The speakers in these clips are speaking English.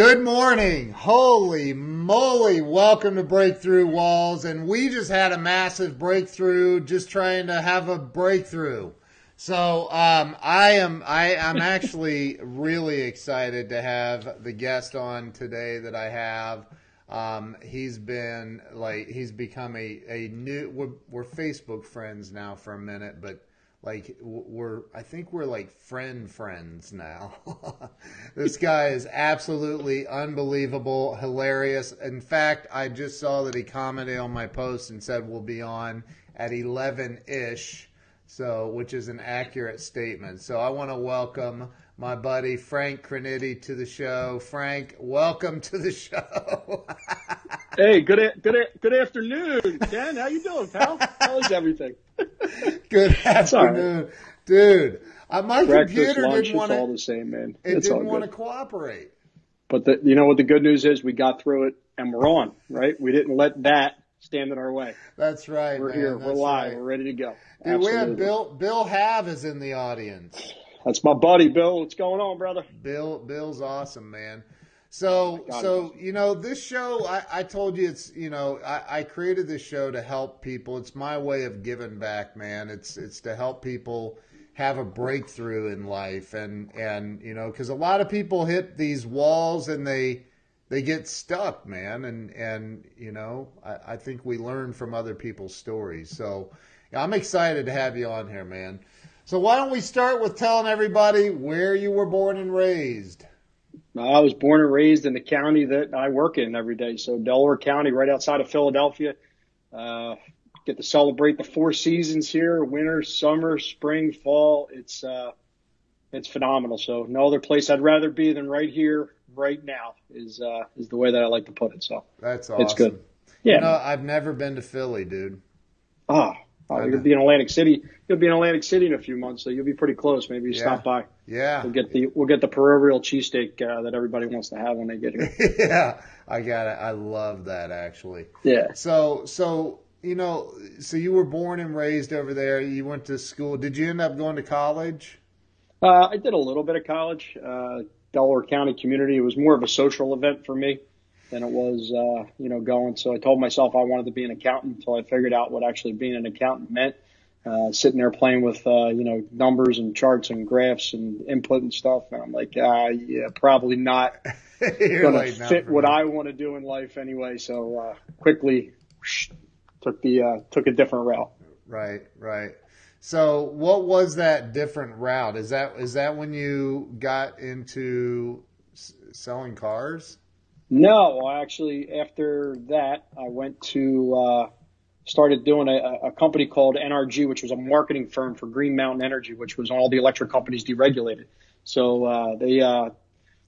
Good morning. Holy moly. Welcome to Breakthrough Walls. And we just had a massive breakthrough just trying to have a breakthrough. So um, I am I am actually really excited to have the guest on today that I have. Um, he's been like he's become a, a new we're, we're Facebook friends now for a minute, but like we're I think we're like friend friends now. this guy is absolutely unbelievable, hilarious. In fact, I just saw that he commented on my post and said we'll be on at 11 ish. So, which is an accurate statement. So, I want to welcome my buddy Frank Criniti to the show. Frank, welcome to the show. hey, good good good afternoon, Ken. How you doing, pal? How is everything? good afternoon, right. dude. Uh, my Breakfast, computer lunch, didn't want to. all the same, man. It it's didn't want to cooperate. But the, you know what the good news is? We got through it and we're on. Right? We didn't let that stand in our way. That's right. We're man. here. That's we're live. Right. We're ready to go. Dude, Absolutely. we have Bill. Bill Have is in the audience. That's my buddy, Bill. What's going on, brother? Bill. Bill's awesome, man. So, so you know, this show, I, I told you, it's you know, I, I created this show to help people. It's my way of giving back, man. It's it's to help people have a breakthrough in life, and and you know, because a lot of people hit these walls and they they get stuck, man. And and you know, I, I think we learn from other people's stories. So, I'm excited to have you on here, man. So why don't we start with telling everybody where you were born and raised? I was born and raised in the county that I work in every day. So Delaware County, right outside of Philadelphia. Uh, get to celebrate the four seasons here: winter, summer, spring, fall. It's uh, it's phenomenal. So no other place I'd rather be than right here, right now. Is uh, is the way that I like to put it. So that's awesome. It's good. Yeah, you know, I've never been to Philly, dude. Ah, oh, you'll be in Atlantic City. You'll be in Atlantic City in a few months, so you'll be pretty close. Maybe you yeah. stop by. Yeah. We'll get the we'll get the proverbial cheesesteak uh, that everybody wants to have when they get here. yeah, I got it. I love that actually. Yeah. So so you know so you were born and raised over there. You went to school. Did you end up going to college? Uh, I did a little bit of college. Uh, Delaware County Community. It was more of a social event for me than it was, uh, you know, going. So I told myself I wanted to be an accountant until I figured out what actually being an accountant meant uh, sitting there playing with, uh, you know, numbers and charts and graphs and input and stuff. And I'm like, uh, yeah, probably not going to fit what me. I want to do in life anyway. So, uh, quickly whoosh, took the, uh, took a different route. Right, right. So what was that different route? Is that, is that when you got into s- selling cars? No, actually after that, I went to, uh, started doing a, a, company called NRG, which was a marketing firm for Green Mountain Energy, which was all the electric companies deregulated. So uh, they uh,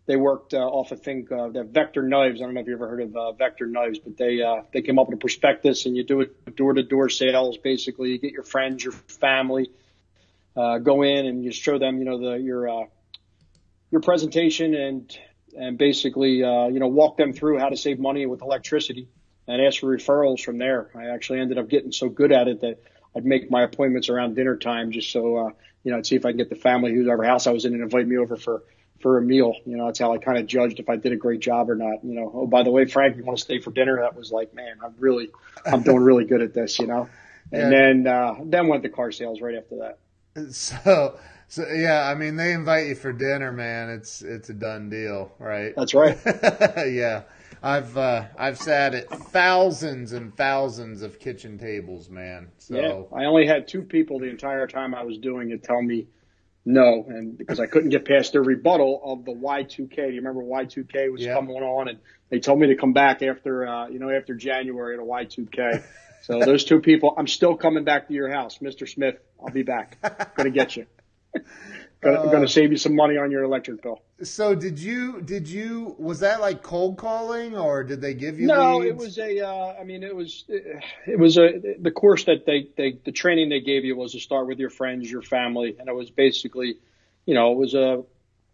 they worked uh, off a thing uh, that Vector Knives. I don't know if you ever heard of uh, Vector Knives, but they uh, they came up with a prospectus, and you do it door to door sales. Basically, you get your friends, your family, uh, go in and you show them, you know, the your uh, your presentation and and basically uh, you know walk them through how to save money with electricity and ask for referrals from there. I actually ended up getting so good at it that I'd make my appointments around dinner time just so, uh, you know, I'd see if I can get the family whoever house I was in and invite me over for, for a meal. You know, that's how I kind of judged if I did a great job or not. You know, oh, by the way, Frank, you want to stay for dinner? That was like, man, I'm really, I'm doing really good at this, you know? And yeah. then, uh, then went to car sales right after that. So, so yeah, I mean, they invite you for dinner, man. It's, it's a done deal, right? That's right. yeah. I've uh, I've sat at thousands and thousands of kitchen tables, man. So yeah, I only had two people the entire time I was doing it tell me no, and because I couldn't get past their rebuttal of the Y2K. Do you remember Y2K was yeah. coming on, and they told me to come back after uh, you know after January to Y2K. So those two people, I'm still coming back to your house, Mr. Smith. I'll be back. Gonna get you. Gonna, uh, gonna save you some money on your electric bill. So did you? Did you? Was that like cold calling, or did they give you? No, leads? it was a. Uh, I mean, it was. It was a. The course that they, they, the training they gave you was to start with your friends, your family, and it was basically, you know, it was a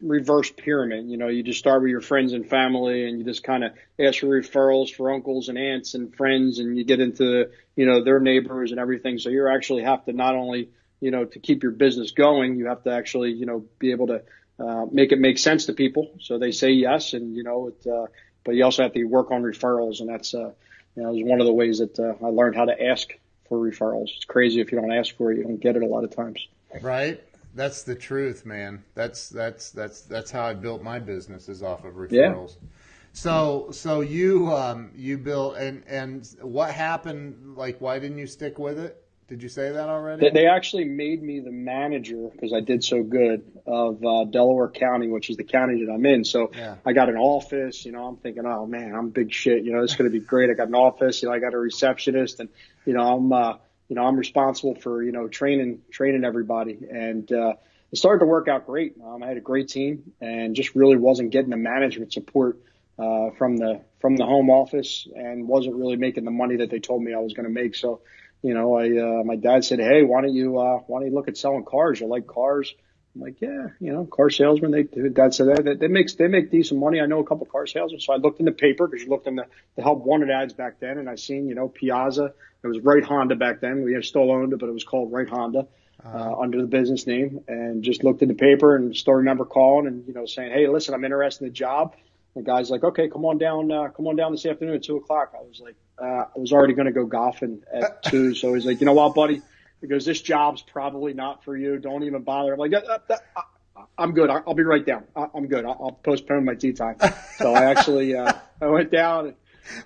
reverse pyramid. You know, you just start with your friends and family, and you just kind of ask for referrals for uncles and aunts and friends, and you get into, you know, their neighbors and everything. So you actually have to not only you know, to keep your business going, you have to actually, you know, be able to, uh, make it make sense to people. So they say yes, and you know, it, uh, but you also have to work on referrals, and that's uh, you know, is one of the ways that uh, I learned how to ask for referrals. It's crazy if you don't ask for it, you don't get it a lot of times. Right. That's the truth, man. That's that's that's that's how I built my business is off of referrals. Yeah. So so you um you built and and what happened? Like, why didn't you stick with it? Did you say that already? They actually made me the manager because I did so good of uh, Delaware County, which is the county that I'm in. So yeah. I got an office. You know, I'm thinking, oh man, I'm big shit. You know, it's going to be great. I got an office. You know, I got a receptionist, and you know, I'm uh, you know, I'm responsible for you know training training everybody, and uh, it started to work out great. Um, I had a great team, and just really wasn't getting the management support uh, from the from the home office, and wasn't really making the money that they told me I was going to make. So you know, I uh, my dad said, "Hey, why don't you uh, why don't you look at selling cars? You like cars?" I'm like, "Yeah, you know, car salesman." They dad said that they, they make they make decent money. I know a couple of car salesmen, so I looked in the paper because you looked in the the help wanted ads back then, and I seen you know Piazza. It was Right Honda back then. We still owned it, but it was called Right Honda. Uh, uh, under the business name and just looked in the paper and still remember calling and you know saying, "Hey, listen, I'm interested in the job." The guy's like, "Okay, come on down, uh, come on down this afternoon at two o'clock." I was like, uh, I was already going to go golfing at two. So he's like, you know what, buddy? He goes, this job's probably not for you. Don't even bother. I'm like, uh, uh, uh, I'm good. I'll be right down. I'm good. I'll postpone my tea time. So I actually, uh, I went down. And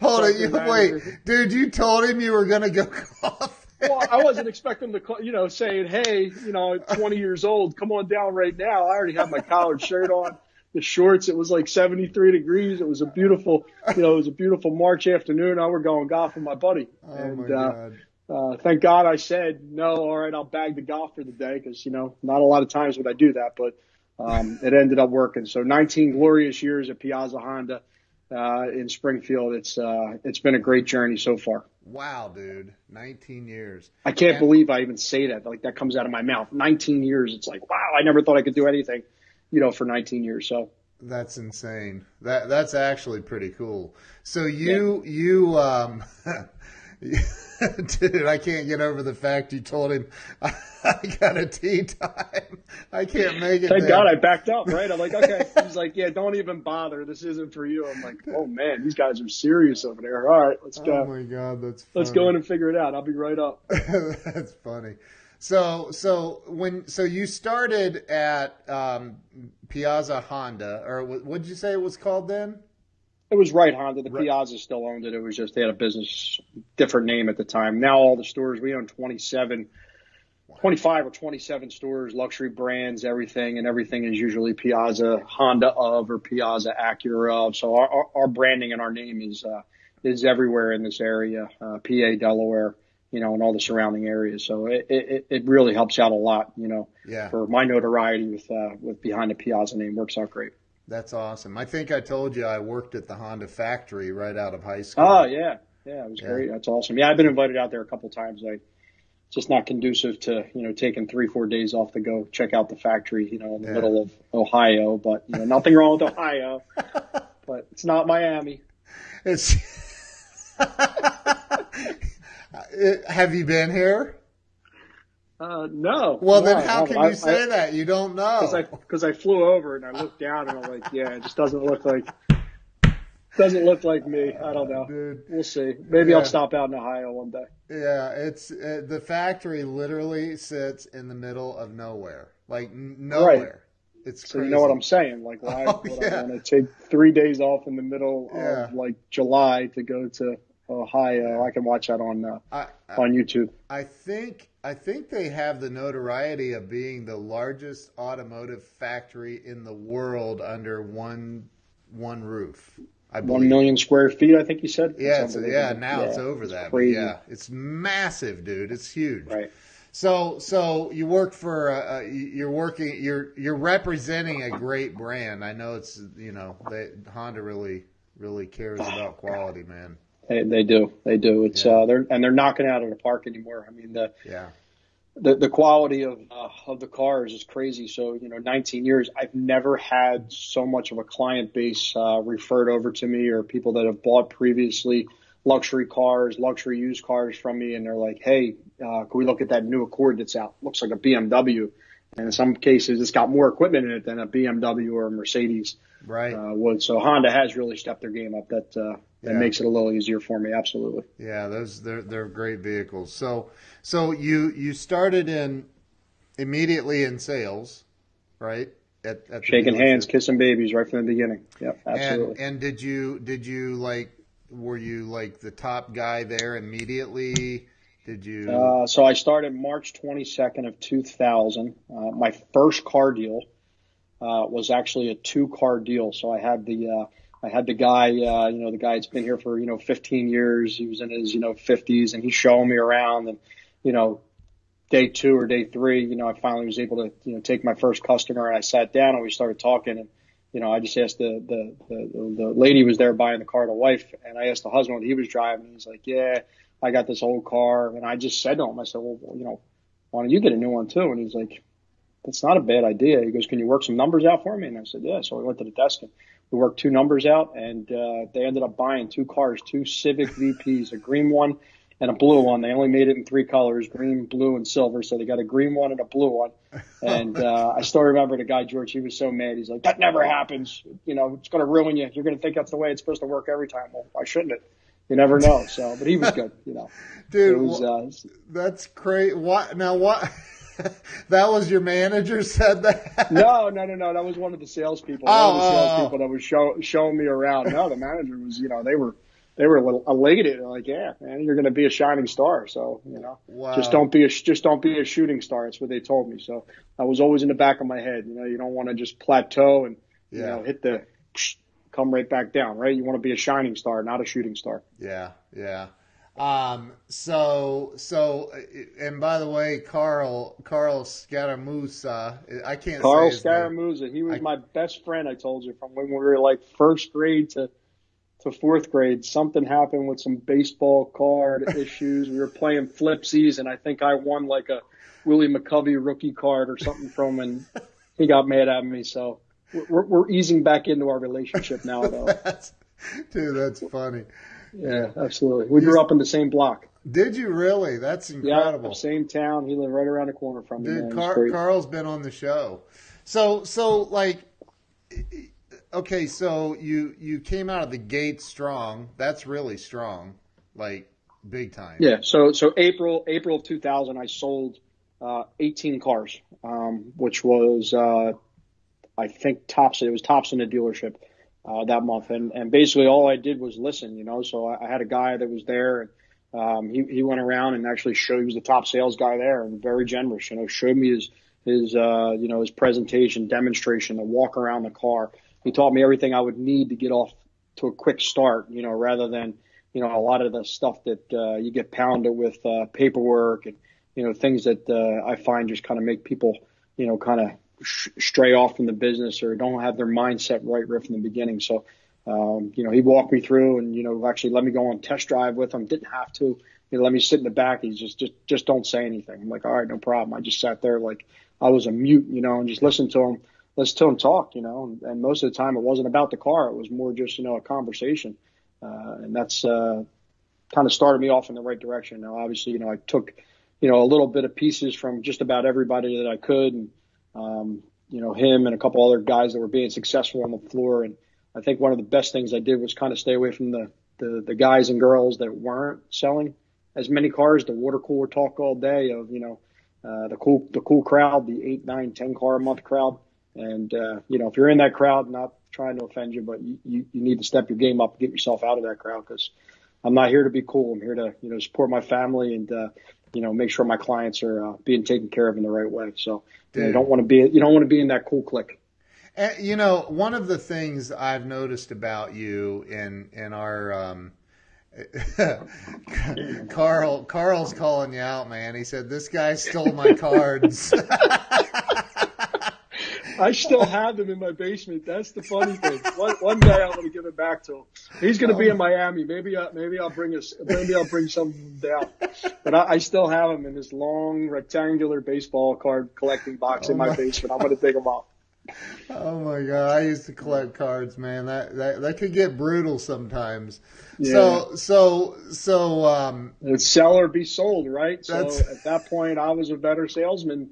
Hold on. You, wait, dude, you told him you were going to go golf. well, I wasn't expecting to, you know, saying, hey, you know, 20 years old, come on down right now. I already have my collared shirt on the shorts. It was like 73 degrees. It was a beautiful, you know, it was a beautiful March afternoon. I were going golf with my buddy. Oh and, my uh, Uh, thank God I said, no, all right, I'll bag the golf for the day because, you know, not a lot of times would I do that, but, um, it ended up working. So 19 glorious years at Piazza Honda, uh, in Springfield. It's, uh, it's been a great journey so far. Wow, dude. 19 years. I can't and- believe I even say that. Like that comes out of my mouth. 19 years. It's like, wow, I never thought I could do anything you know, for 19 years. So that's insane. That that's actually pretty cool. So you yeah. you um dude, I can't get over the fact you told him I, got a tea time. I can't make it. Thank God I backed up, right? I'm like, okay. He's like, yeah, don't even bother. This isn't for you. I'm like, oh man, these guys are serious over there. All right, let's go. Oh my God, that's funny. let's go in and figure it out. I'll be right up. that's funny. So so when so you started at um, Piazza Honda, or what did you say it was called then? It was Right Honda. The right. Piazza still owned it. It was just they had a business different name at the time. Now all the stores we own 27, 25 or 27 stores, luxury brands, everything, and everything is usually Piazza Honda of or Piazza Acura of. So our, our, our branding and our name is uh, is everywhere in this area, uh, PA, Delaware you know, and all the surrounding areas. So it, it, it really helps out a lot, you know, yeah. for my notoriety with, uh, with behind the Piazza name works out great. That's awesome. I think I told you I worked at the Honda factory right out of high school. Oh yeah. Yeah. It was yeah. great. That's awesome. Yeah. I've been invited out there a couple times. I, just not conducive to, you know, taking three, four days off to go check out the factory, you know, in the yeah. middle of Ohio, but you know, nothing wrong with Ohio, but it's not Miami. It's, have you been here? Uh, no. Well, no, then how can I, you say I, that? You don't know. Because I, cause I flew over and I looked down and I'm like, yeah, it just doesn't look like doesn't look like me. I don't know. Dude. We'll see. Maybe yeah. I'll stop out in Ohio one day. Yeah, it's uh, the factory literally sits in the middle of nowhere, like nowhere. Right. It's so you know what I'm saying? Like, why oh, would yeah. I want to take three days off in the middle yeah. of like July to go to Ohio. I can watch that on uh, I, I, on YouTube. I think I think they have the notoriety of being the largest automotive factory in the world under one one roof. I believe. One million square feet, I think you said. Yeah, it's, yeah. Now yeah, it's over it's that. Crazy. yeah, it's massive, dude. It's huge. Right. So, so you work for, uh, uh you're working, you're you're representing a great brand. I know it's, you know, they, Honda really really cares about quality, man. They, they do. They do. It's yeah. uh, they're and they're knocking out of the park anymore. I mean the yeah. The, the quality of uh, of the cars is crazy. So you know, 19 years, I've never had so much of a client base uh, referred over to me, or people that have bought previously luxury cars, luxury used cars from me, and they're like, "Hey, uh, can we look at that new Accord that's out? Looks like a BMW." and in some cases, it's got more equipment in it than a BMW or a Mercedes right. uh, would. So Honda has really stepped their game up. That uh, that Yeah. makes it a little easier for me. Absolutely. Yeah, those they're they're great vehicles. So so you you started in immediately in sales, right? At, at Shaking hands, kissing babies right from the beginning. Yep, absolutely. And and did you did you like were you like the top guy there immediately? Did you? Uh, so I started March 22nd of 2000. Uh, my first car deal uh, was actually a two car deal. So I had the uh, I had the guy, uh, you know, the guy that's been here for you know 15 years. He was in his you know 50s, and he's showing me around. And you know, day two or day three, you know, I finally was able to you know take my first customer, and I sat down and we started talking. And you know, I just asked the the the, the lady was there buying the car, the wife, and I asked the husband what he was driving. He's like, yeah. I got this old car, and I just said to him, I said, well, you know, why don't you get a new one too? And he's like, that's not a bad idea. He goes, can you work some numbers out for me? And I said, yeah. So we went to the desk and we worked two numbers out, and uh, they ended up buying two cars, two Civic VPs, a green one and a blue one. They only made it in three colors, green, blue, and silver. So they got a green one and a blue one. And uh, I still remember the guy, George, he was so mad. He's like, that never happens. You know, it's going to ruin you. You're going to think that's the way it's supposed to work every time. Well, why shouldn't it? You never know. So, but he was good, you know. Dude, was, uh, that's great. What now? What? that was your manager said that. no, no, no, no. That was one of the salespeople. Oh, one of the oh, oh, oh. salespeople that was show, showing me around. No, the manager was, you know, they were, they were a little elated. They're like, yeah, man, you're going to be a shining star. So, you know, Wow. just don't be a, just don't be a shooting star. That's what they told me. So I was always in the back of my head. You know, you don't want to just plateau and, you know, hit the, come right back down, right? You want to be a shining star, not a shooting star. Yeah, yeah. Um, so, so, uh, and by the way, Carl, Carl Scaramuza, I can't Carl say his name. Scaramuza, he was I- my best friend. I told you from when we were like first grade to to fourth grade. Something happened with some baseball card issues. We were playing flipsies, and I think I won like a Willie McCovey rookie card or something from, him, and he got mad at me. So we're, we're easing back into our relationship now, though. That's, dude, that's funny. Yeah, absolutely. We grew up in the same block. Did you really? That's incredible. Yeah, same town. He lived right around the corner from me. Dude, Car- Carl's been on the show. So, so like, okay, so you you came out of the gate strong. That's really strong, like big time. Yeah. So so April April of 2000, I sold uh, 18 cars, um, which was uh, I think tops. It was tops in the dealership uh, that month, and and basically all I did was listen. You know, so I, I had a guy that was there, and um, he he went around and actually showed. He was the top sales guy there, and very generous. You know, showed me his his uh, you know his presentation, demonstration, the walk around the car. He taught me everything I would need to get off to a quick start. You know, rather than you know, a lot of the stuff that uh, you get pounded with uh, paperwork and, you know, things that uh, I find just kind of make people, you know, kind of sh- stray off from the business or don't have their mindset right right from the beginning. So, um, you know, he walked me through and, you know, actually let me go on test drive with him. Didn't have to. You know, let me sit in the back. He's just, just, just don't say anything. I'm like, all right, no problem. I just sat there like I was a mute, you know, and just listened to him, listen to him talk, you know, and, and most of the time it wasn't about the car. It was more just, you know, a conversation. Uh, and that's uh, kind of started me off in the right direction. Now, obviously, you know, I took, you know, a little bit of pieces from just about everybody that I could, and um, you know, him and a couple other guys that were being successful on the floor. And I think one of the best things I did was kind of stay away from the the, the guys and girls that weren't selling as many cars. The water cooler talk all day of you know uh, the cool the cool crowd, the eight, nine, ten car a month crowd. And uh, you know, if you're in that crowd, not trying to offend you, but you, you, you need to step your game up and get yourself out of that crowd because I'm not here to be cool. I'm here to you know support my family and uh, you know make sure my clients are uh, being taken care of in the right way. So you, know, you don't want to be you don't want to be in that cool clique. And, you know, one of the things I've noticed about you in in our um, Carl Carl's calling you out, man. He said this guy stole my cards. I still have them in my basement. That's the funny thing. One, one day I'm going to give it back to him. He's going to be in Miami. Maybe I, maybe I'll bring us. Maybe I'll bring some down. But I, I still have them in this long rectangular baseball card collecting box in my basement. I'm going to dig them out. oh my god, I used to collect cards, man. That that that could get brutal sometimes. Yeah. So so so um It's sell or be sold, right? So at that point, I was a better salesman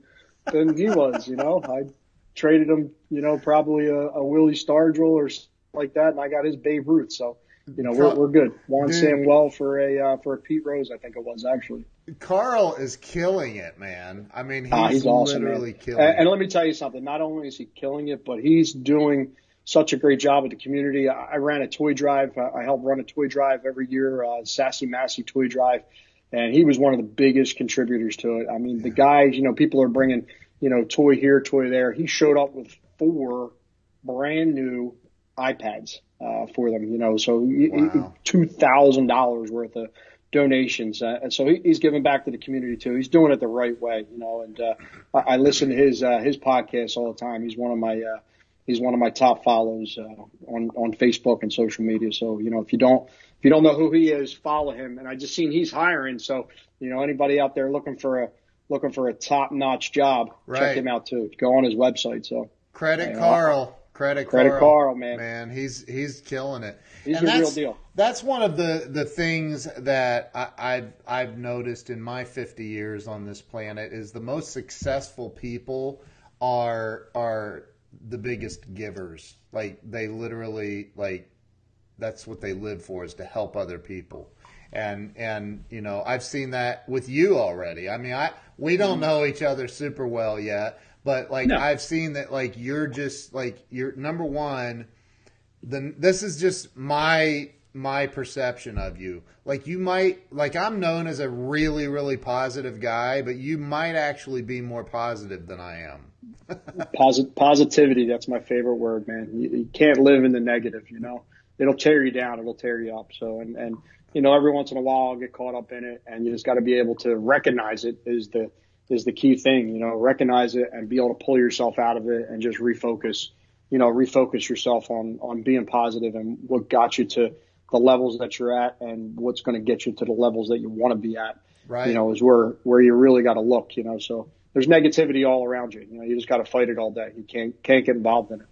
than he was. You know, I traded him, you know, probably a, a Willie Stargell or something like that, and I got his Babe Ruth. So, you know, we're, we're good. Juan Dude. Samuel for a uh, for a Pete Rose, I think it was actually. Carl is killing it, man. I mean, ah, he's, uh, he's awesome, literally man. killing and, it. And let me tell you something. Not only is he killing it, but he's doing such a great job with the community. I, I ran a toy drive. I, I help run a toy drive every year, uh, Sassy Massy Toy Drive, and he was one of the biggest contributors to it. I mean, the guys, you know, people are bringing, you know, toy here, toy there. He showed up with four brand new iPads uh, for them, you know, so wow. two thousand dollars worth of donations, uh, and so he, he's giving back to the community too. He's doing it the right way, you know, and uh, I, I listen to his uh, his podcast all the time. He's one of my uh, he's one of my top follows uh, on on Facebook and social media. So you know, if you don't if you don't know who he is, follow him. And I just seen he's hiring, so you know, anybody out there looking for a looking for a top notch job, right. check him out too. Go on his website. So credit Carl. Credit, Credit Carl, Carl, man. Man, he's he's killing it. He's and a real deal. That's one of the, the things that I, I've I've noticed in my 50 years on this planet is the most successful people are are the biggest givers. Like they literally like that's what they live for is to help other people. And and you know, I've seen that with you already. I mean, I we don't mm-hmm. know each other super well yet, but like no. I've seen that like you're just like you're number one then this is just my my perception of you. Like you might like I'm known as a really really positive guy, but you might actually be more positive than I am. Posit- positivity, that's my favorite word, man. You, you, can't live in the negative, you know. It'll tear you down, it'll tear you up. So and and you know, every once in a while I'll get caught up in it and you just got to be able to recognize it is the is the key thing, you know, recognize it and be able to pull yourself out of it and just refocus, you know, refocus yourself on on being positive and what got you to the levels that you're at and what's going to get you to the levels that you want to be at. Right. You know, is where where you really got to look. You know, so there's negativity all around you. You know, you just got to fight it all day. You can't can't get involved in it.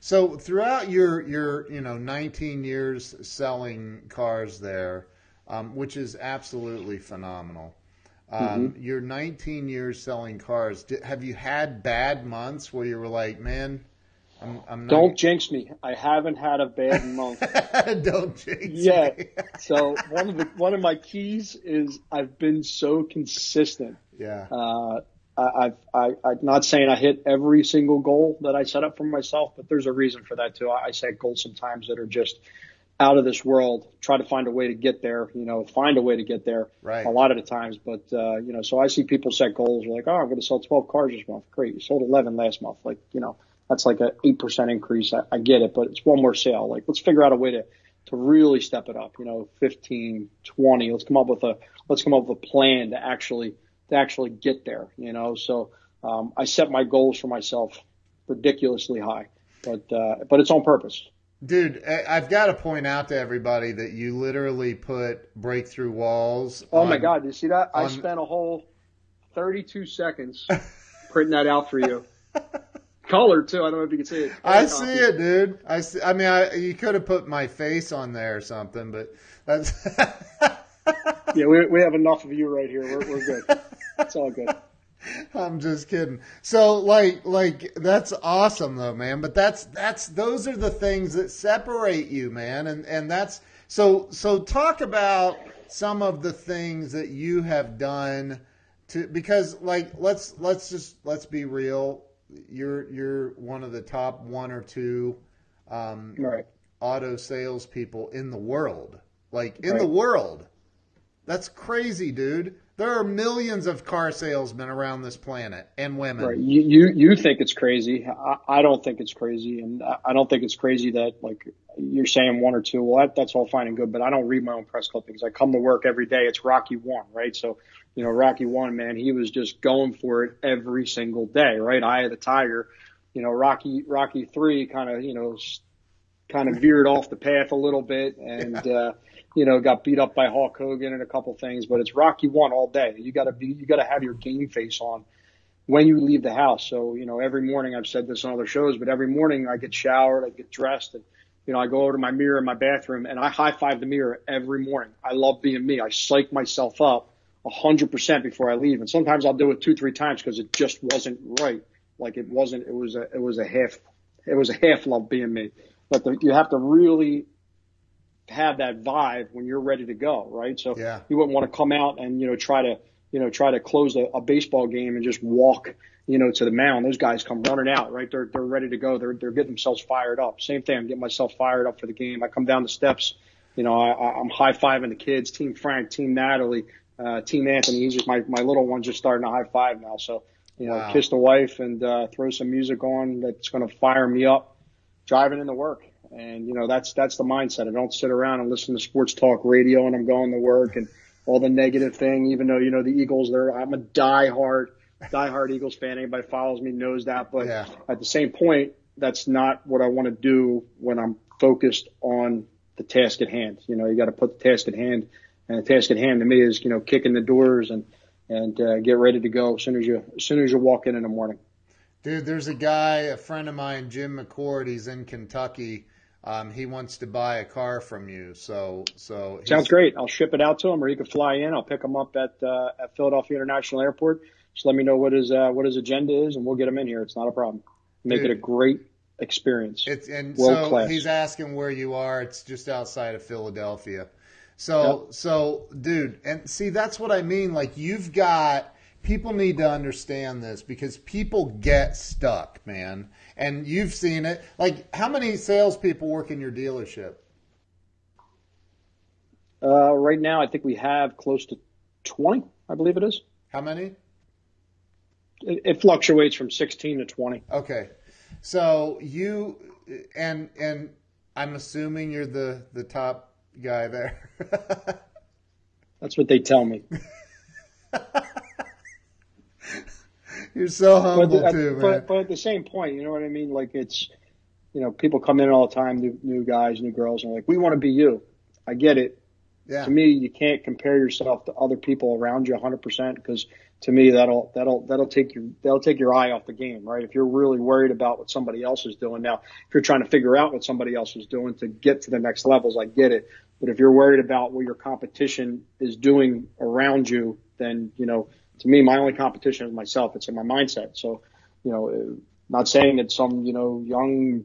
So throughout your your you know 19 years selling cars there, um, which is absolutely phenomenal. Um, mm-hmm. Your 19 years selling cars. Did, have you had bad months where you were like, man, I'm, I'm not... Don't jinx me. I haven't had a bad month. Don't jinx me. yeah. me. so one of the one of my keys is I've been so consistent. Yeah. Uh, I, I've, I, I'm not saying I hit every single goal that I set up for myself, but there's a reason for that too. I, I set goals sometimes that are just out of this world. Try to find a way to get there. You know, find a way to get there. Right. A lot of the times, but uh, you know, so I see people set goals. They're like, oh, I'm going to sell 12 cars this month. Great, you sold 11 last month. Like, you know, that's like an eight percent increase. I, I get it, but it's one more sale. Like, let's figure out a way to to really step it up. You know, 15, 20. Let's come up with a let's come up with a plan to actually to actually get there. You know, so um, I set my goals for myself ridiculously high, but uh, but it's on purpose. Dude, I've got to point out to everybody that you literally put breakthrough walls. Oh on, my God! Did you see that? On... I spent a whole 32 seconds printing that out for you. Color too. I don't know if you can see it. I see it, dude. I see. I mean, I, you could have put my face on there or something, but that's. yeah, we we have enough of you right here. We're we're good. It's all good. I'm just kidding. So like like that's awesome though, man. But that's that's those are the things that separate you, man. And and that's so so talk about some of the things that you have done to because like let's let's just let's be real. You're you're one of the top one or two um, right. auto salespeople in the world. Like in right. the world. That's crazy, dude. There are millions of car salesmen around this planet and women. Right. You you, you think it's crazy. I, I don't think it's crazy, and I don't think it's crazy that like you're saying one or two. Well, that, that's all fine and good, but I don't read my own press clippings. I come to work every day. It's Rocky one, right? So you know, Rocky one, man, he was just going for it every single day, right? Eye of the tiger. You know, Rocky Rocky three kind of you know kind of veered off the path a little bit and. Yeah. uh you know, got beat up by Hulk Hogan and a couple things, but it's Rocky one all day. You gotta be, you gotta have your game face on when you leave the house. So, you know, every morning I've said this on other shows, but every morning I get showered, I get dressed and, you know, I go over to my mirror in my bathroom and I high five the mirror every morning. I love being me. I psych myself up a hundred percent before I leave. And sometimes I'll do it two, three times because it just wasn't right. Like it wasn't, it was a, it was a half, it was a half love being me. But the, you have to really have that vibe when you're ready to go, right? So yeah. you wouldn't want to come out and, you know, try to, you know, try to close a, a baseball game and just walk, you know, to the mound. Those guys come running out, right? They're, they're ready to go. They're, they're getting themselves fired up. Same thing. I'm getting myself fired up for the game. I come down the steps, you know, I, I'm high fiving the kids, Team Frank, Team Natalie, uh, Team Anthony. He's just my, my little one just starting to high five now. So, you know, Wow. kiss the wife and, uh, throw some music on that's going to fire me up driving into work. And, you know, that's, that's the mindset. I don't sit around and listen to sports talk radio and I'm going to work and all the negative thing, even though, you know, the Eagles, they're, I'm a diehard, diehard Eagles fan. Anybody follows me knows that. But Yeah. at the same point, that's not what I want to do when I'm focused on the task at hand. You know, you got to put the task at hand and the task at hand to me is, you know, kicking the doors and, and, uh, get ready to go as soon as you, as soon as you walk in in the morning. Dude, there's a guy, a friend of mine, Jim McCord. He's in Kentucky. Um, he wants to buy a car from you. So, so Sounds great. I'll ship it out to him, or he can fly in. I'll pick him up at uh, at Philadelphia International Airport. Just let me know what his uh, what his agenda is, and we'll get him in here. It's not a problem. Make Dude. it a great experience. It's and World so class. he's asking where you are. It's just outside of Philadelphia. So so dude, and see that's what I mean. Like you've got people need to understand this because people get stuck, man. And you've seen it. Like how many salespeople work in your dealership? Uh, right now, I think we have close to 20, I believe it is. How many? It, it fluctuates from 16 to 20. Okay. So you and and I'm assuming you're the the top guy there. That's what they tell me. you're so But, humble the- uh, too, man. but, but at the same point, you know what I mean? Like it's, you know, people come in all the time, new, new guys, new girls, and like, we want to be you. I get it. yeah. to me, you can't compare yourself to other people around you 100% because to me that'll that'll that'll take your that'll take your eye off the game, right? If you're really worried about what somebody else is doing now, if you're trying to figure out what somebody else is doing to get to the next levels, I get it. But if you're worried about what your competition is doing around you, then you know, to me, my only competition is myself. It's in my mindset. So, you know, not saying that some you know young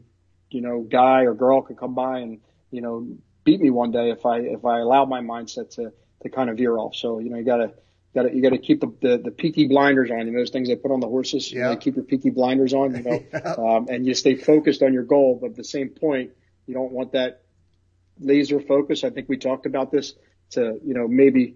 you know guy or girl could come by and you know beat me one day if I if I allow my mindset to to kind of veer off. So you know you gotta gotta you gotta keep the the, the peaky blinders on. You know those things they put on the horses. You Yeah. know, keep your peaky blinders on. You know, Yeah. um, and you stay focused on your goal. But at the same point, you don't want that laser focus. I think we talked about this to you know maybe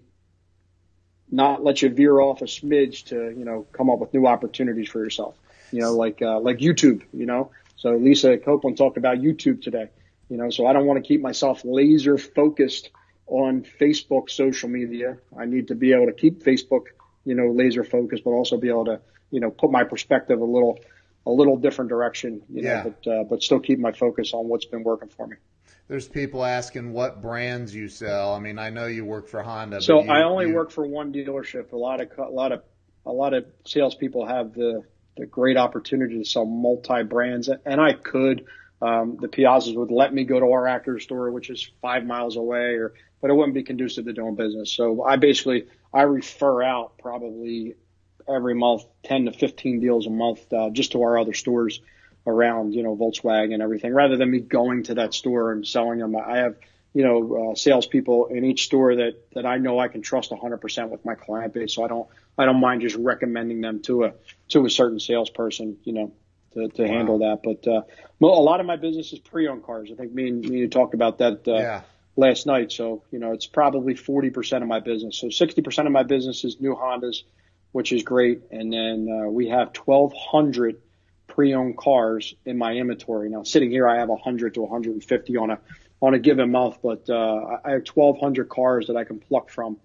not let you veer off a smidge to you know come up with new opportunities for yourself. You know, like uh, like YouTube. You know, so Lisa Copeland talked about YouTube today. You know, so I don't want to keep myself laser focused on Facebook social media. I need to be able to keep Facebook, you know, laser focused, but also be able to, you know, put my perspective a little, a little different direction, you Yeah. know, but, uh, but still keep my focus on what's been working for me. There's people asking what brands you sell. I mean, I know you work for Honda. So but you- I only you- work for one dealership. A lot of, a lot of, a lot of salespeople have the, the great opportunity to sell multi brands and I could, um, the Piazzas would let me go to our Acura store, which is five miles away or, but it wouldn't be conducive to doing business. So I basically, I refer out probably every month, 10 to 15 deals a month, uh, just to our other stores around, you know, Volkswagen and everything rather than me going to that store and selling them. I have, you know, uh, salespeople in each store that, that I know I can trust 100% with my client base. So I don't, I don't mind just recommending them to a, to a certain salesperson, you know, to, to Wow. handle that. But, uh, well, a lot of my business is pre-owned cars. I think me and me and you talked about that, uh, Yeah. last night. So, you know, it's probably 40% of my business. So 60% of my business is new Hondas, which is great. And then, uh, we have 1200 pre-owned cars in my inventory. Now sitting here, I have 100 to 150 on a, on a given month, but, uh, I have 1200 cars that I can pluck from,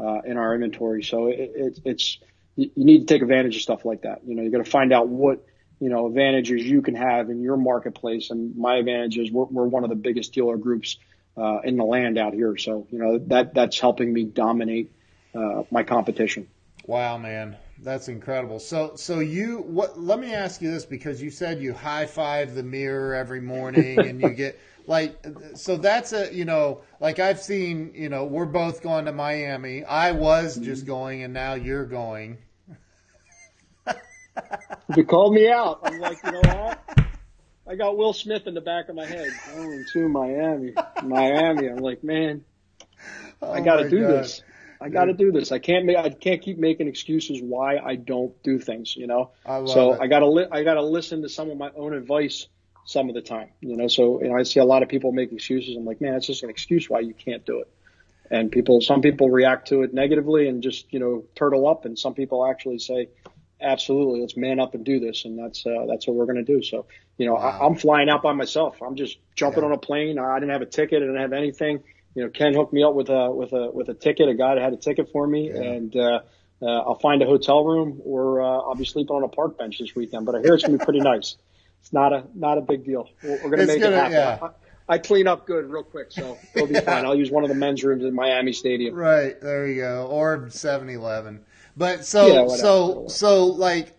uh, in our inventory. So it, it, it's, you need to take advantage of stuff like that. You know, you got to find out what, you know, advantages you can have in your marketplace. And my advantage is we're, we're one of the biggest dealer groups uh, in the land out here. So, you know, that, that's helping me dominate, uh, my competition. Wow, man, that's incredible. So, so you what? Let me ask you this because you said you high five the mirror every morning and you get like, so that's a you know, like I've seen, you know, we're both going to Miami. I was just mm-hmm. going, and now you're going. you called me out. I'm like, you know what? I got Will Smith in the back of my head going to Miami, Miami. I'm like, man, oh I got to do God. this. I got to do this. I can't make, I can't keep making excuses why I don't do things, you know? I so it. I got to, li- I got to listen to some of my own advice some of the time, you know? So, you know, I see a lot of people make excuses. I'm like, man, it's just an excuse why you can't do it. And people, some people react to it negatively and just, you know, turtle up. And some people actually say, absolutely, let's man up and do this. And that's, uh, that's what we're going to do. So, you know, wow. I, am flying out by myself. I'm just jumping yeah. on a plane. I didn't have a ticket. I didn't have anything you know, Ken hooked me up with a with a with a ticket, a guy that had a ticket for me, yeah. and uh, uh, I'll find a hotel room or uh, I'll be sleeping on a park bench this weekend. But I hear it's gonna be pretty nice. It's not a not a big deal. We're, we're gonna it's make gonna, it happen. Yeah. I, I, clean up good real quick, so it'll be yeah. fine. I'll use one of the men's rooms in Miami Stadium. Right there you go, or 7-Eleven. But so yeah, so so like,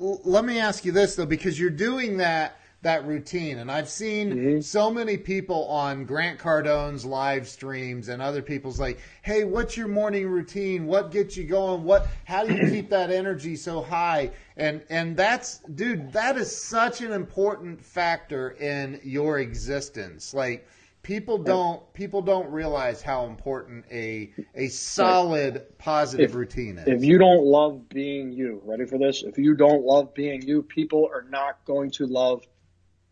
let me ask you this though, because you're doing that that routine. And I've seen mm-hmm. so many people on Grant Cardone's live streams and other people's like, "Hey, what's your morning routine? What gets you going? What how do you keep that energy so high?" And and that's dude, that is such an important factor in your existence. Like people don't people don't realize how important a a solid positive if, routine is. If you don't love being you, ready for this? If you don't love being you, people are not going to love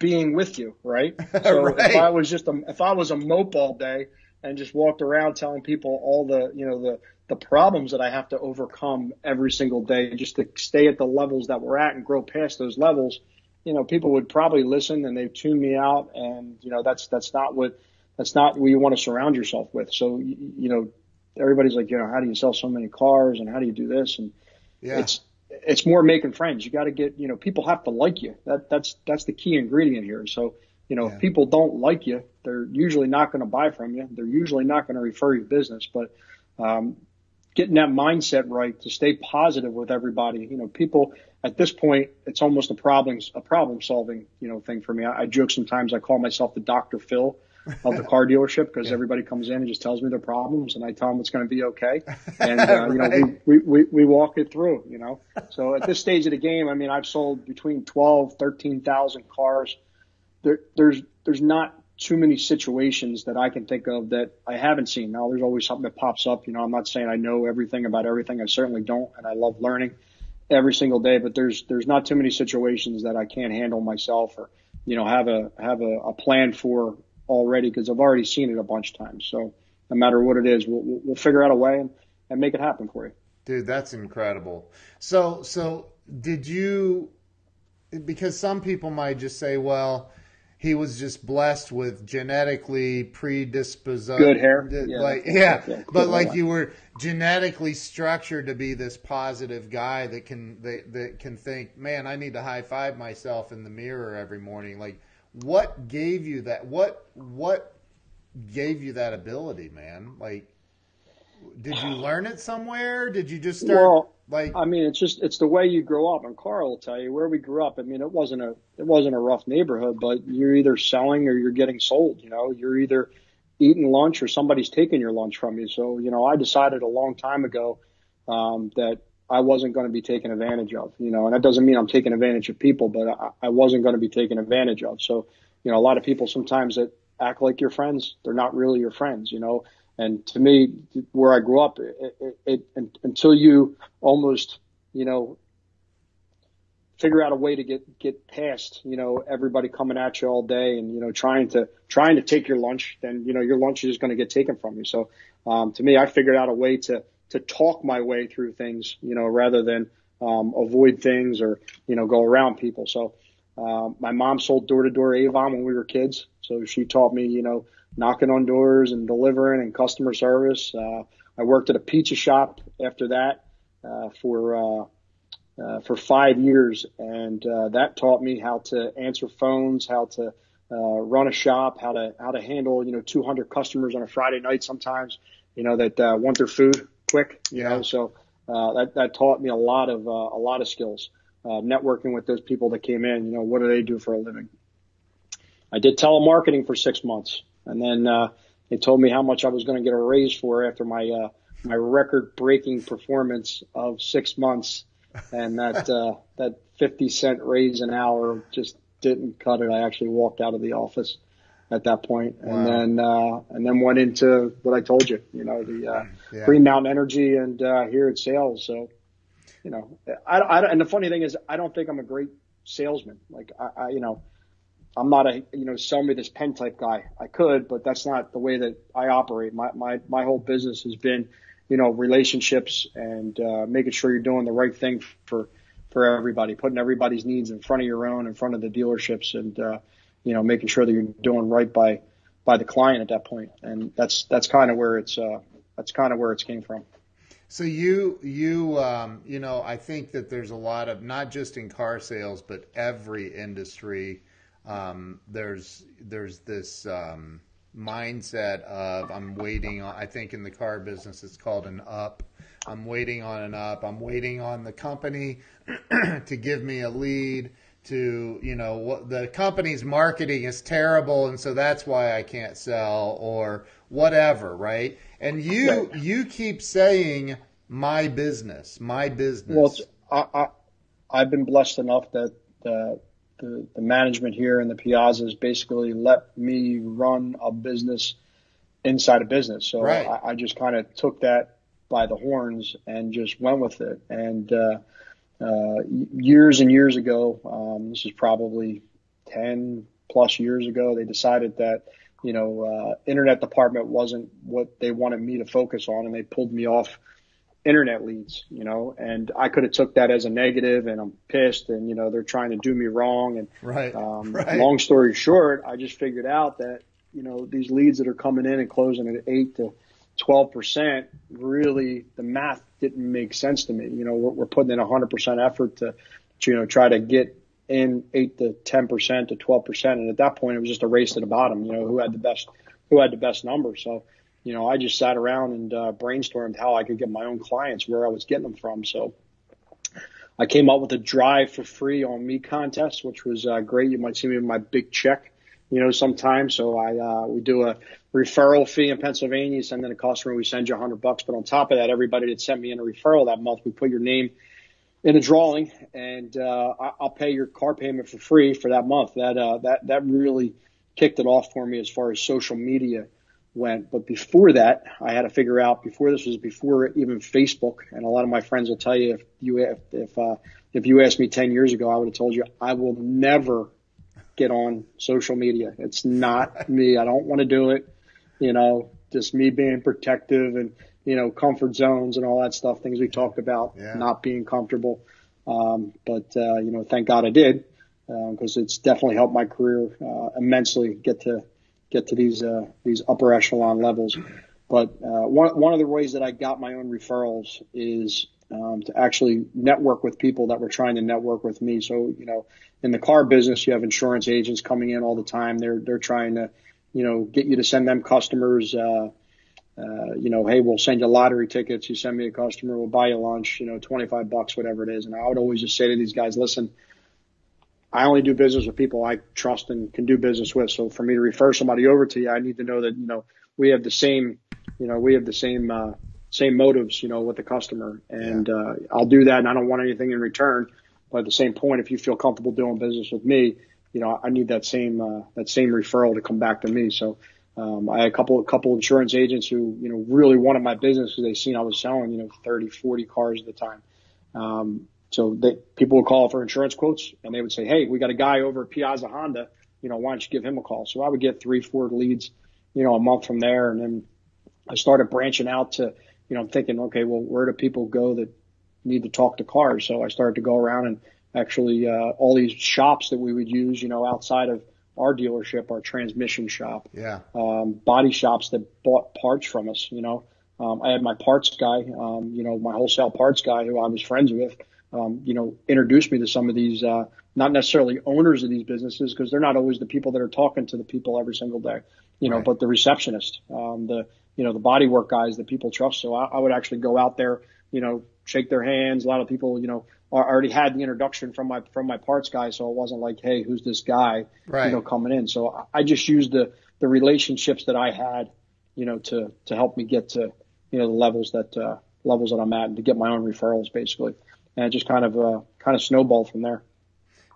being with you, right? So right. if I was just a, if I was a mope all day and just walked around telling people all the, you know, the, the problems that I have to overcome every single day just to stay at the levels that we're at and grow past those levels, you know, people would probably listen and they tune me out. And, you know, that's, that's not what, that's not what you want to surround yourself with. So, you, know, everybody's like, you know, how do you sell so many cars and how do you do this? And yeah. it's, it's more making friends. You got to get, you know, people have to like you. That that's that's the key ingredient here. So, you know, yeah. if people don't like you, they're usually not going to buy from you. They're usually not going to refer you business. But um, getting that mindset right to stay positive with everybody. You know, people at this point, it's almost a problem a problem solving you know thing for me. I, I joke sometimes. I call myself the Doctor Phil of the car dealership because yeah. everybody comes in and just tells me their problems and I tell them it's going to be okay. And, uh, you know, we, we, we walk it through, you know. So at this stage of the game, I mean, I've sold between 12, 13,000 cars. There, there's, there's not too many situations that I can think of that I haven't seen. Now, there's always something that pops up. You know, I'm not saying I know everything about everything. I certainly don't. And I love learning every single day, but there's, there's not too many situations that I can't handle myself or, you know, have a, have a, a plan for already because I've already seen it a bunch of times. So no matter what it is, we'll, we'll figure out a way and, and make it happen for you. Dude, that's incredible. So, so did you, because some people might just say, well, he was just blessed with genetically predisposed good hair like yeah, yeah. but like you were genetically structured to be this positive guy that can that, that can think man i need to high five myself in the mirror every morning like what gave you that? What what gave you that ability, man? Like, did you learn it somewhere? Did you just start? Well, like, I mean, it's just it's the way you grow up. And Carl will tell you where we grew up. I mean, it wasn't a it wasn't a rough neighborhood, but you're either selling or you're getting sold. You know, you're either eating lunch or somebody's taking your lunch from you. So, you know, I decided a long time ago um, that I wasn't going to be taken advantage of, you know, and that doesn't mean I'm taking advantage of people, but I, I wasn't going to be taken advantage of. So, you know, a lot of people sometimes that act like your friends, they're not really your friends, you know. And to me, where I grew up, it, it, it, until you almost, you know, figure out a way to get get past, you know, everybody coming at you all day and you know trying to trying to take your lunch, then you know your lunch is going to get taken from you. So um, to me, I figured out a way to to talk my way through things, you know, rather than um, avoid things or you know go around people. So uh, my mom sold door to door Avon when we were kids, so she taught me, you know, knocking on doors and delivering and customer service. Uh, I worked at a pizza shop after that uh, for uh, uh, for five years, and uh, that taught me how to answer phones, how to uh, run a shop, how to how to handle you know 200 customers on a Friday night sometimes, you know that uh, want their food quick, you yeah. know. So uh, that that taught me a lot of uh, a lot of skills. Uh, networking with those people that came in, you know, what do they do for a living? I did telemarketing for six months, and then uh, they told me how much I was going to get a raise for after my uh, my record breaking performance of six months, and that uh, that fifty cent raise an hour just didn't cut it. I actually walked out of the office at that point, wow. and then uh, and then went into what I told you, you know, the uh, yeah. Green Mountain Energy and uh, here at sales. So, you know, I, I and the funny thing is, I don't think I'm a great salesman. Like I, I you know. I'm not a you know sell me this pen type guy. I could, but that's not the way that I operate. My my my whole business has been, you know, relationships and uh, making sure you're doing the right thing for for everybody, putting everybody's needs in front of your own, in front of the dealerships, and uh, you know, making sure that you're doing right by by the client at that point. And that's that's kind of where it's uh, that's kind of where it's came from. So you you um, you know, I think that there's a lot of not just in car sales, but every industry. Um, there's there's this um, mindset of I'm waiting on. I think in the car business, it's called an up I'm waiting on an up. I'm waiting on the company to give me a lead to, you know, what the company's marketing is terrible and so that's why I can't sell or whatever, right? And you right. you keep saying my business, my business. Well, I, I have been blessed enough that the, the the management here in the Piazzas basically let me run a business inside a business. So right. I, I just kind of took that by the horns and just went with it. And uh, uh, years and years ago, um, this is probably 10 plus years ago, they decided that, you know, uh, internet department wasn't what they wanted me to focus on, and they pulled me off internet leads, you know, and I could have took that as a negative and I'm pissed and, you know, they're trying to do me wrong. And, right, um, right. long story short, I just figured out that, you know, these leads that are coming in and closing at eight to 12% really the math didn't make sense to me. You know, we're, we're putting in 100% effort to, to, you know, try to get in 8 to 10% to 12%. And at that point, it was just a race to the bottom, you know, who had the best, who had the best number. So, you know, I just sat around and uh, brainstormed how I could get my own clients where I was getting them from. So I came up with a drive for free on me contest, which was uh, great. You might see me with my big check you know, sometimes. So I, uh, we do a referral fee in Pennsylvania. You send in a customer, we send you a hundred bucks. But on top of that, everybody that sent me in a referral that month, we put your name in a drawing and, uh, I'll pay your car payment for free for that month. That, uh, that, that really kicked it off for me as far as social media went. But before that, I had to figure out before this was before even Facebook. And a lot of my friends will tell you if you, if, if, uh, if you asked me 10 years ago, I would have told you I will never get on social media. It's not me. I don't want to do it. You know, just me being protective and, you know, comfort zones and all that stuff, things we talked about, yeah. not being comfortable. Um, but, uh, you know, thank God I did, because um, it's definitely helped my career, uh, immensely get to, get to these, uh, these upper echelon levels. But, uh, one, one of the ways that I got my own referrals is, um, to actually network with people that were trying to network with me. So, you know, in the car business, you have insurance agents coming in all the time. They're, they're trying to, you know, get you to send them customers, uh, uh, you know, hey, we'll send you lottery tickets. You send me a customer, we'll buy you lunch, you know, 25 bucks, whatever it is. And I would always just say to these guys, listen, I only do business with people I trust and can do business with. So for me to refer somebody over to you, I need to know that, you know, we have the same, you know, we have the same, uh, same motives, you know, with the customer. And, yeah. uh, I'll do that and I don't want anything in return. But at the same point, if you feel comfortable doing business with me, you know, I need that same, uh, that same referral to come back to me. So, um, I had a couple, a couple insurance agents who, you know, really wanted my business because they seen I was selling, you know, 30, 40 cars at the time. Um, so they, people would call for insurance quotes and they would say, Hey, we got a guy over at Piazza Honda, you know, why don't you give him a call? So I would get three, four leads, you know, a month from there. And then I started branching out to, you know, I'm thinking, okay, well, where do people go that need to talk to cars? So I started to go around and actually, uh, all these shops that we would use, you know, outside of our dealership, our transmission shop, yeah, um, body shops that bought parts from us, you know, um, I had my parts guy, um, you know, my wholesale parts guy who I was friends with, um, you know, introduced me to some of these, uh, not necessarily owners of these businesses because they're not always the people that are talking to the people every single day, you know, right. but the receptionist, um, the, you know, the bodywork guys that people trust. So I, I would actually go out there, you know, shake their hands. A lot of people, you know, already had the introduction from my from my parts guy, so it wasn't like, hey, who's this guy, right. you know, coming in. So I just used the the relationships that I had, you know, to to help me get to you know the levels that uh, levels that I'm at and to get my own referrals basically, and it just kind of uh, kind of snowballed from there.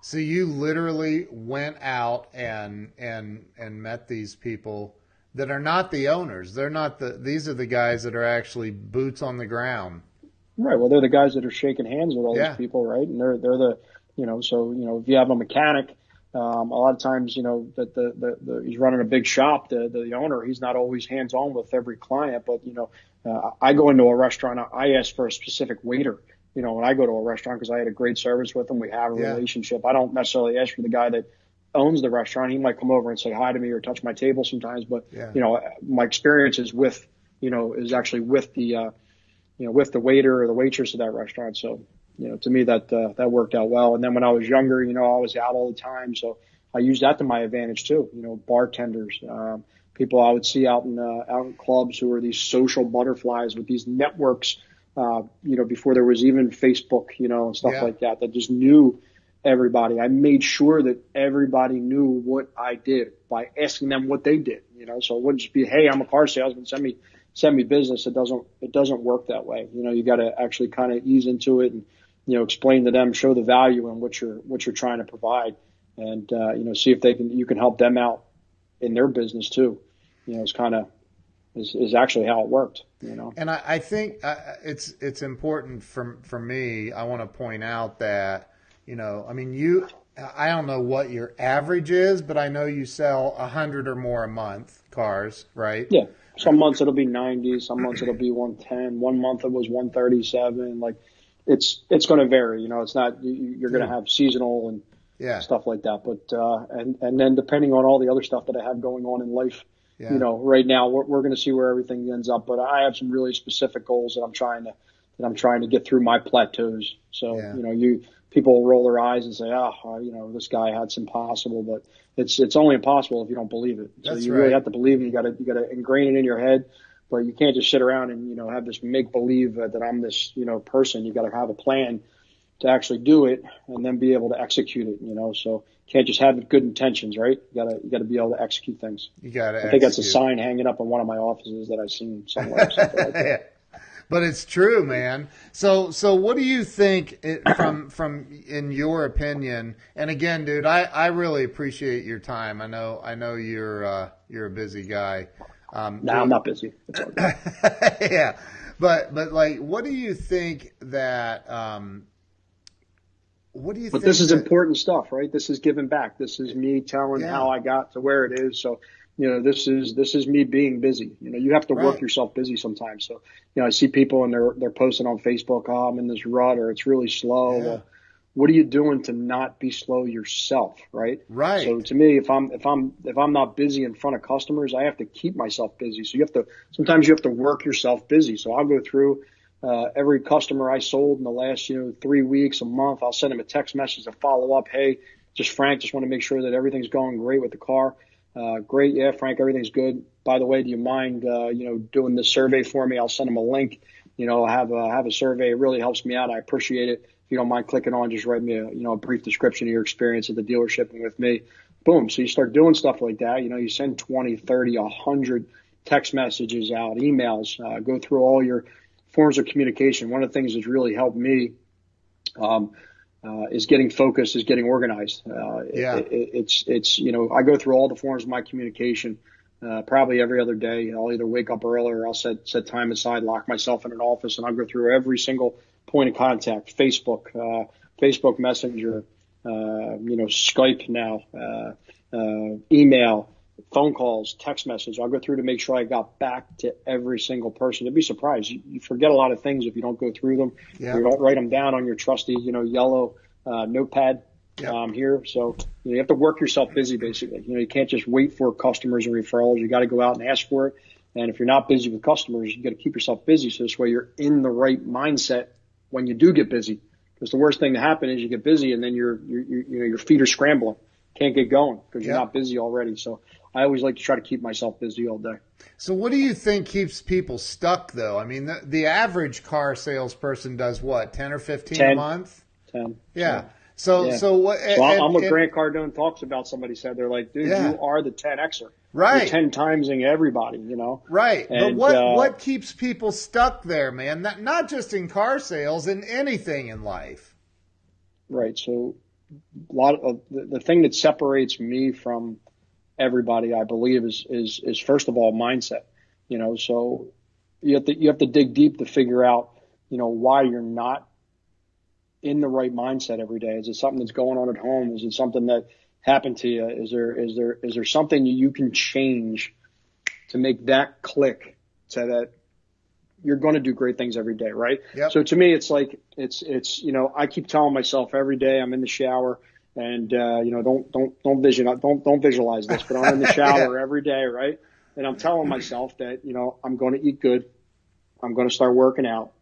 So you literally went out and and and met these people that are not the owners. They're not the. These are the guys that are actually boots on the ground. Right. Well, they're the guys that are shaking hands with all yeah. these people, right? And they're they're the you know so you know if you have a mechanic um, a lot of times, you know, that the, the, the, he's running a big shop, the, the owner, he's not always hands on with every client, but, you know, uh, I go into a restaurant, I ask for a specific waiter, you know, when I go to a restaurant because I had a great service with him. We have a yeah. relationship. I don't necessarily ask for the guy that owns the restaurant. He might come over and say hi to me or touch my table sometimes, but, yeah. you know, my experience is with, you know, is actually with the, uh, you know, with the waiter or the waitress of that restaurant. So, you know, to me that uh, that worked out well. And then when I was younger, you know, I was out all the time, so I used that to my advantage too. You know, bartenders, um, people I would see out in uh, out in clubs who were these social butterflies with these networks. Uh, you know, before there was even Facebook, you know, and stuff yeah. like that, that just knew everybody. I made sure that everybody knew what I did by asking them what they did. You know, so it wouldn't just be, hey, I'm a car salesman, send me send me business. It doesn't it doesn't work that way. You know, you got to actually kind of ease into it and you know, explain to them, show the value in what you're what you're trying to provide, and uh, you know, see if they can you can help them out in their business too. You know, it's kind of is, is actually how it worked. You know, and I, I think uh, it's it's important for for me. I want to point out that you know, I mean, you. I don't know what your average is, but I know you sell a hundred or more a month cars, right? Yeah. Some months it'll be 90, some months it'll be 110. One month it was 137. Like it's it's going to vary. You know, it's not you're going to have seasonal and yeah. stuff like that. But uh, and and then depending on all the other stuff that I have going on in life, yeah. you know, right now we're, we're going to see where everything ends up. But I have some really specific goals that I'm trying to that I'm trying to get through my plateaus. So yeah. you know, you people roll their eyes and say, oh, you know, this guy had some possible, but it's it's only impossible if you don't believe it. So That's you right. really have to believe it. You got to you got to ingrain it in your head but you can't just sit around and you know have this make believe uh, that I'm this you know person. You got to have a plan to actually do it and then be able to execute it. You know, so you can't just have good intentions, right? You gotta you gotta be able to execute things. You gotta. I think that's a sign hanging up in one of my offices that I've seen somewhere. like But it's true, man. So, so what do you think it, from from in your opinion? And again, dude, I, I really appreciate your time. I know I know you're uh, you're a busy guy. Um, no, nah, I'm not busy. yeah, but but like, what do you think that? Um, what do you? But this is that, important stuff, right? This is giving back. This is me telling yeah. how I got to where it is. So you know, this is this is me being busy. You know, you have to right. work yourself busy sometimes. So you know, I see people and they're they're posting on Facebook, oh, I'm in this rut or it's really slow. Yeah. Well, what are you doing to not be slow yourself, right? Right. So to me, if I'm if I'm if I'm not busy in front of customers, I have to keep myself busy. So you have to sometimes you have to work yourself busy. So I'll go through uh, every customer I sold in the last you know three weeks, a month. I'll send them a text message to follow up. Hey, just Frank, just want to make sure that everything's going great with the car. Uh, great, yeah, Frank, everything's good. By the way, do you mind uh, you know doing this survey for me? I'll send them a link. You know, have a have a survey. It really helps me out. I appreciate it if you don't mind clicking on, just write me a, you know, a brief description of your experience at the dealership and with me. Boom. So you start doing stuff like that. You know, you send 20, 30, 100 text messages out, emails, uh, go through all your forms of communication. One of the things that's really helped me, um, uh, is getting focused, is getting organized. Uh, yeah. It, it, it's, it's, you know, I go through all the forms of my communication, uh, probably every other day. I'll either wake up early or I'll set, set time aside, lock myself in an office and I'll go through every single point of contact, Facebook, uh, Facebook Messenger, uh, you know, Skype now, uh, uh, email, phone calls, text message. I'll go through to make sure I got back to every single person. You'd be surprised. You, you forget a lot of things if you don't go through them. Yeah. You don't write them down on your trusty, you know, yellow uh, notepad yeah. um, here. So you, know, you have to work yourself busy, basically. You know, you can't just wait for customers and referrals. You got to go out and ask for it. And if you're not busy with customers, you got to keep yourself busy. So this way you're in the right mindset when you do get busy. Because the worst thing to happen is you get busy and then your your you know your feet are scrambling, can't get going because you're not busy already. So I always like to try to keep myself busy all day. So, what do you think keeps people stuck, though? I mean, the, the average car salesperson does what, ten or fifteen 10. a month? Ten. Yeah. So, Yeah. so what? So and- I'm what and- Grant Cardone talks about. Somebody said they're like, dude, Yeah. you are the 10xer. Right. You're 10 timesing everybody, you know? Right, but what uh, what keeps people stuck there, man? Not not just in car sales, in anything in life. Right. So lot of the, the thing that separates me from everybody, I believe, is is is first of all mindset. You know, so you have to you have to dig deep to figure out, you know, why you're not in the right mindset every day. Is it something that's going on at home? Is it something that happened to you? Is there is there is there something you can change to make that click so that you're going to do great things every day, right? Yep. So to me, it's like it's it's you know I keep telling myself every day I'm in the shower and uh, you know don't don't don't vision don't don't visualize this, but I'm in the shower every day, right? And I'm telling myself that you know I'm going to eat good, I'm going to start working out,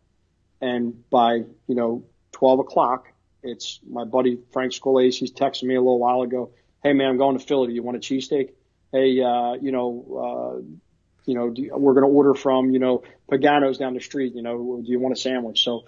and by you know 12 o'clock, it's my buddy Frank Scolace. He's texting me a little while ago. Hey man, I'm going to Philly. Do you want a cheesesteak? Hey, uh, you know, uh, you know, do, we're going to order from, you know, Pagano's down the street. You know, do you want a sandwich? So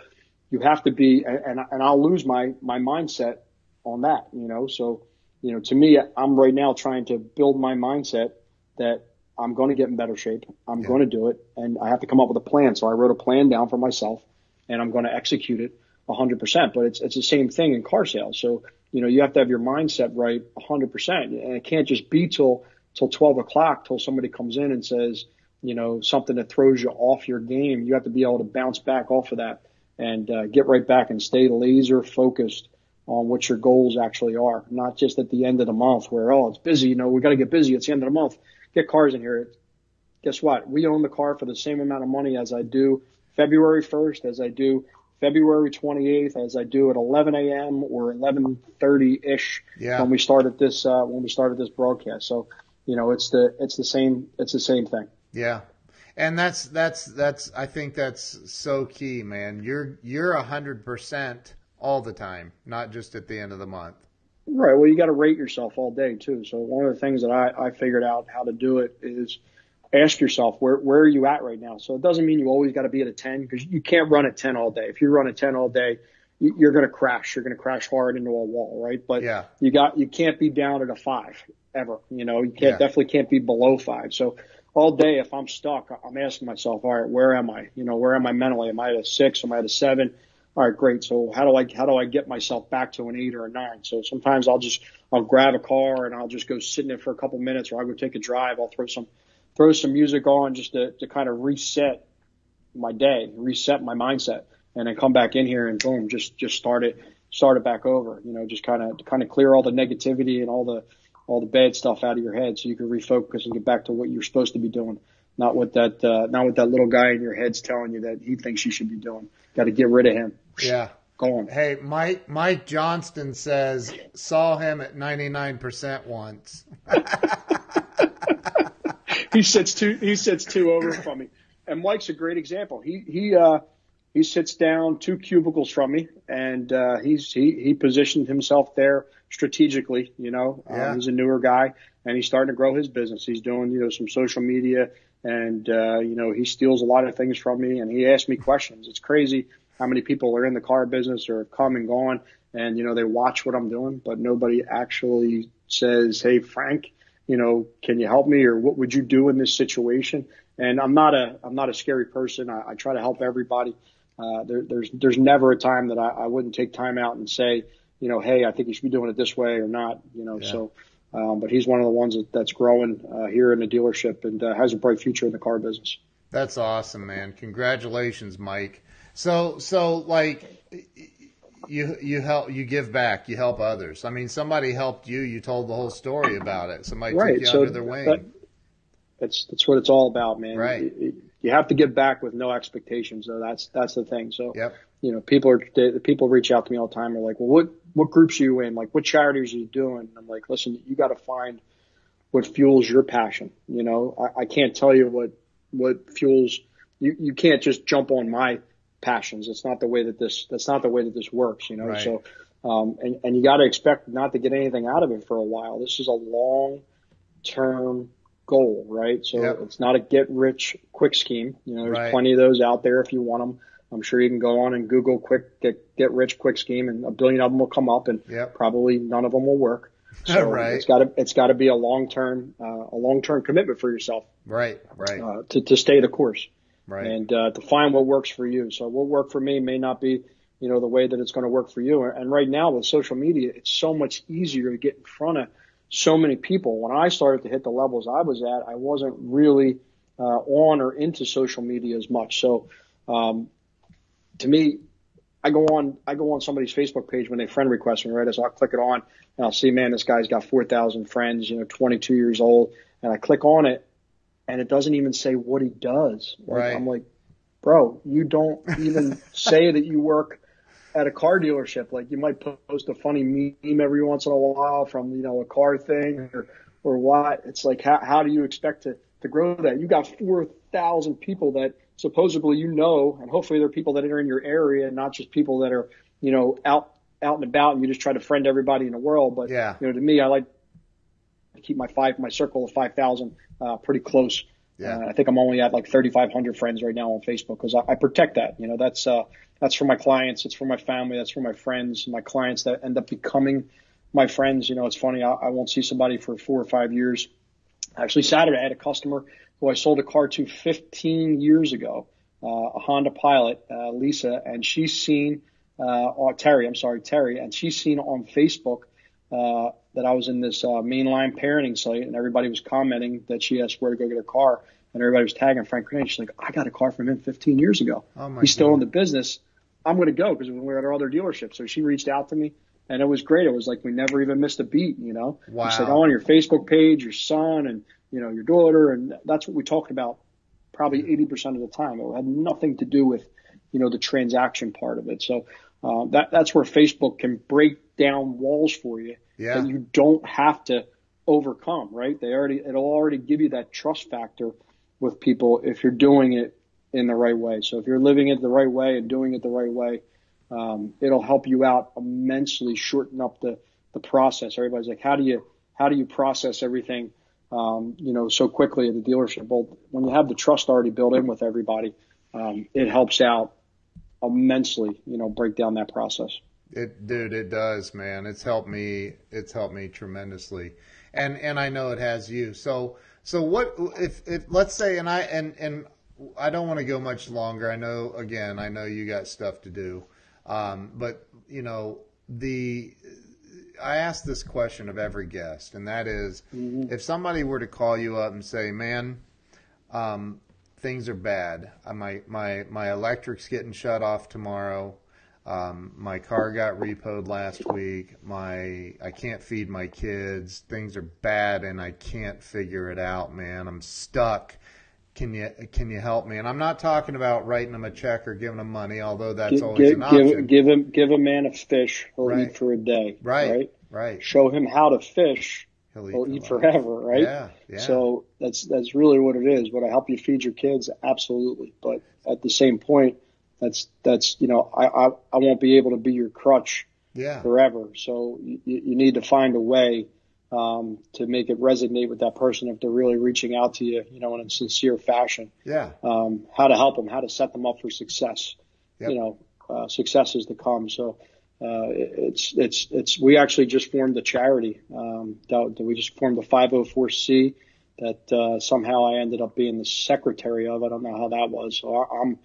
you have to be, and, and I'll lose my, my mindset on that, you know? So, you know, to me, I'm right now trying to build my mindset that I'm going to get in better shape. I'm Yeah. going to do it and I have to come up with a plan. So I wrote a plan down for myself and I'm going to execute it 100%. But it's, it's the same thing in car sales. So, you know, you have to have your mindset right 100%. And it can't just be till, till 12 o'clock till somebody comes in and says, you know, something that throws you off your game. You have to be able to bounce back off of that and uh, get right back and stay laser focused on what your goals actually are, not just at the end of the month where, oh, it's busy. You know, we got to get busy. It's the end of the month. Get cars in here. Guess what? We own the car for the same amount of money as I do February 1st, as I do February 28th, as I do at 11 a.m. or 11:30 ish Yeah. when we started this uh, when we started this broadcast. So, you know, it's the it's the same it's the same thing. Yeah. And that's that's that's I think that's so key, man. You're you're a hundred percent all the time, not just at the end of the month. Right. Well, you got to rate yourself all day too. So one of the things that I, I figured out how to do it is ask yourself where where are you at right now. So it doesn't mean you always got to be at a ten because you can't run at ten all day. If you run at ten all day, you're going to crash. You're going to crash hard into a wall, right? But Yeah. you got you can't be down at a five ever. You know, you can't Yeah. definitely can't be below five. So all day, if I'm stuck, I'm asking myself, all right, where am I? You know, where am I mentally? Am I at a six? Am I at a seven? All right, great. So how do I how do I get myself back to an eight or a nine? So sometimes I'll just I'll grab a car and I'll just go sit in it for a couple minutes, or I'll go take a drive. I'll throw some throw some music on just to to kind of reset my day, reset my mindset, and then come back in here and boom, just just start it start it back over. You know, just kind of kind of clear all the negativity and all the all the bad stuff out of your head, so you can refocus and get back to what you're supposed to be doing, not what that uh, not what that little guy in your head's telling you that he thinks you should be doing. Got to get rid of him. Yeah. Go on. Hey, Mike Mike Johnston says saw him at ninety nine percent once. he sits two he sits two over from me. And Mike's a great example. He he uh he sits down two cubicles from me and uh he's he he positioned himself there strategically, you know. Yeah. Uh, he's a newer guy and he's starting to grow his business. He's doing, you know, some social media and uh you know, he steals a lot of things from me and he asks me questions. It's crazy how many people are in the car business or have come and gone and you know, they watch what I'm doing, but nobody actually says, "Hey Frank, you know, can you help me or what would you do in this situation? And I'm not a, I'm not a scary person. I, I try to help everybody. Uh, there, there's, there's never a time that I, I wouldn't take time out and say, you know, Hey, I think you should be doing it this way or not, you know, Yeah. so, um, but he's one of the ones that, that's growing, uh, here in the dealership and uh, has a bright future in the car business. That's awesome, man. Congratulations, Mike. So so like you you help you give back, you help others. I mean, somebody helped you, you told the whole story about it. Somebody took you under their wing. that- that's, that's what it's all about, man. Right. You, you have to give back with no expectations though. That's, that's the thing. So, Yep. you know, people are, the people reach out to me all the time. They're like, well, what, what groups are you in? Like, what charities are you doing? And I'm like, listen, you got to find what fuels your passion. You know, I, I can't tell you what, what fuels, you, you can't just jump on my passions. It's not the way that this, that's not the way that this works, you know? Right. So, um, and, and you got to expect not to get anything out of it for a while. This is a long term goal, right? So Yep. it's not a get rich quick scheme. You know, there's Right. plenty of those out there if you want them. I'm sure you can go on and Google quick get get rich quick scheme, and a billion of them will come up, and Yep. probably none of them will work. So Right. it's got to it's got to be a long term uh, a long term commitment for yourself Right. Right. uh, to to stay the course right. and uh, to find what works for you. So what worked for me may not be, you know, the way that it's going to work for you. And right now with social media, it's so much easier to get in front of so many people. When I started to hit the levels I was at, I wasn't really uh, on or into social media as much. So um, to me, I go on I go on somebody's Facebook page when they friend request me, right? So I'll click it on and I'll see, man, this guy's got 4,000 friends, you know, 22 years old. And I click on it and it doesn't even say what he does. Like, Right. I'm like, bro, you don't even say that you work at a car dealership. Like you might post a funny meme every once in a while from, you know, a car thing or, or what. It's like, how, how do you expect to, to grow that? You got 4,000 people that supposedly you know, and hopefully they're people that are in your area, and not just people that are, you know, out, out and about and you just try to friend everybody in the world. But, Yeah. you know, to me, I like to keep my five, my circle of 5,000, uh, pretty close. Yeah. Uh, I think I'm only at like 3,500 friends right now on Facebook because I, I protect that. You know, that's, uh, that's for my clients. It's for my family. That's for my friends, my clients that end up becoming my friends. You know, it's funny. I, I won't see somebody for four or five years. Actually, Saturday, I had a customer who I sold a car to 15 years ago, uh, a Honda Pilot, uh, Lisa, and she's seen, uh, Terry, I'm sorry, Terry, and she's seen on Facebook, uh, that I was in this, uh, mainline parenting site and everybody was commenting that she asked where to go get her car and everybody was tagging Frank Crinite. She's like, I got a car from him 15 years ago. Oh my He's still in the business. I'm going to go because we were at our other dealership. So she reached out to me and it was great. It was like we never even missed a beat, you know. Wow. She said, oh, on your Facebook page, your son and, you know, your daughter. And that's what we talked about probably 80% of the time. It had nothing to do with, you know, the transaction part of it. So uh, that, that's where Facebook can break down walls for you Yeah. that you don't have to overcome, right? They already, it'll already give you that trust factor with people if you're doing it in the right way. So if you're living it the right way and doing it the right way, um, it'll help you out immensely, shorten up the, the process. Everybody's like, how do you, how do you process everything, um, you know, so quickly at the dealership? Well, when you have the trust already built in with everybody, um, it helps out immensely, you know, break down that process. It, dude, it does, man. It's helped me. It's helped me tremendously, and and I know it has you. So so what if if let's say and I and and I don't want to go much longer. I know again. I know you got stuff to do, um, but you know the. I ask this question of every guest, and that is, if somebody were to call you up and say, "Man, um, things are bad. My my my electric's getting shut off tomorrow. Um, my car got repoed last week. My I can't feed my kids. Things are bad, and I can't figure it out, man. I'm stuck. Can you can you help me? And I'm not talking about writing them a check or giving them money, although that's Give, always give, an option. give, give him, give a man a fish, he'll Right. eat for a day. right, right? right. Show him how to fish, He'll he'll eat forever, right? Yeah, yeah. So that's that's really what it is. Would I help you feed your kids? Absolutely. But at the same point, that's that's you know I I, I won't be able to be your crutch yeah, forever. So you, you need to find a way um, to make it resonate with that person if they're really reaching out to you, you know, in a sincere fashion. yeah, Um, how to help them, how to set them up for success. Yep. You know, uh, successes to come. So. Uh, it's, it's, it's, we actually just formed a charity. Um, that, that we just formed a 504C that, uh, somehow I ended up being the secretary of. I don't know how that was. So I, I'm,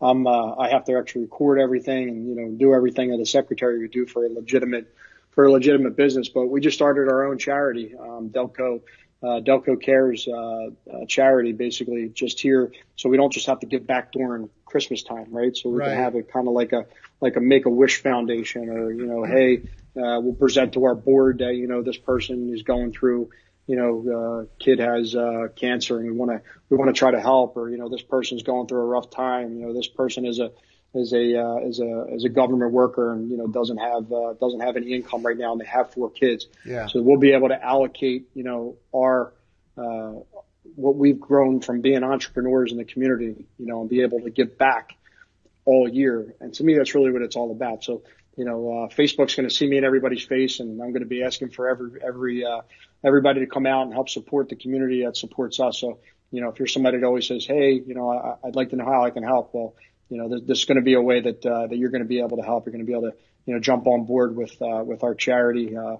I'm, uh, I have to actually record everything and, you know, do everything that a secretary would do for a legitimate, for a legitimate business. But we just started our own charity, um, Delco, uh, Delco Cares, uh, uh, charity basically just here. So we don't just have to give back during Christmas time, right? So we Right. can have it kind of like a, like a make a wish foundation or, you know, hey, uh, we'll present to our board that, you know, this person is going through, you know, uh, kid has, uh, cancer and we want to, we want to try to help or, you know, this person's going through a rough time. You know, this person is a, is a, uh, is a, is a government worker and, you know, doesn't have, uh, doesn't have any income right now and they have four kids. yeah, So we'll be able to allocate, you know, our, uh, what we've grown from being entrepreneurs in the community, you know, and be able to give back all year. And to me, that's really what it's all about. So you know, uh, Facebook's going to see me in everybody's face, and I'm going to be asking for every every uh, everybody to come out and help support the community that supports us. So, you know, if you're somebody that always says, "Hey, you know, I, I'd like to know how I can help," well, you know, there's, there's going to be a way that uh, that you're going to be able to help. You're going to be able to, you know, jump on board with uh, with our charity. Uh,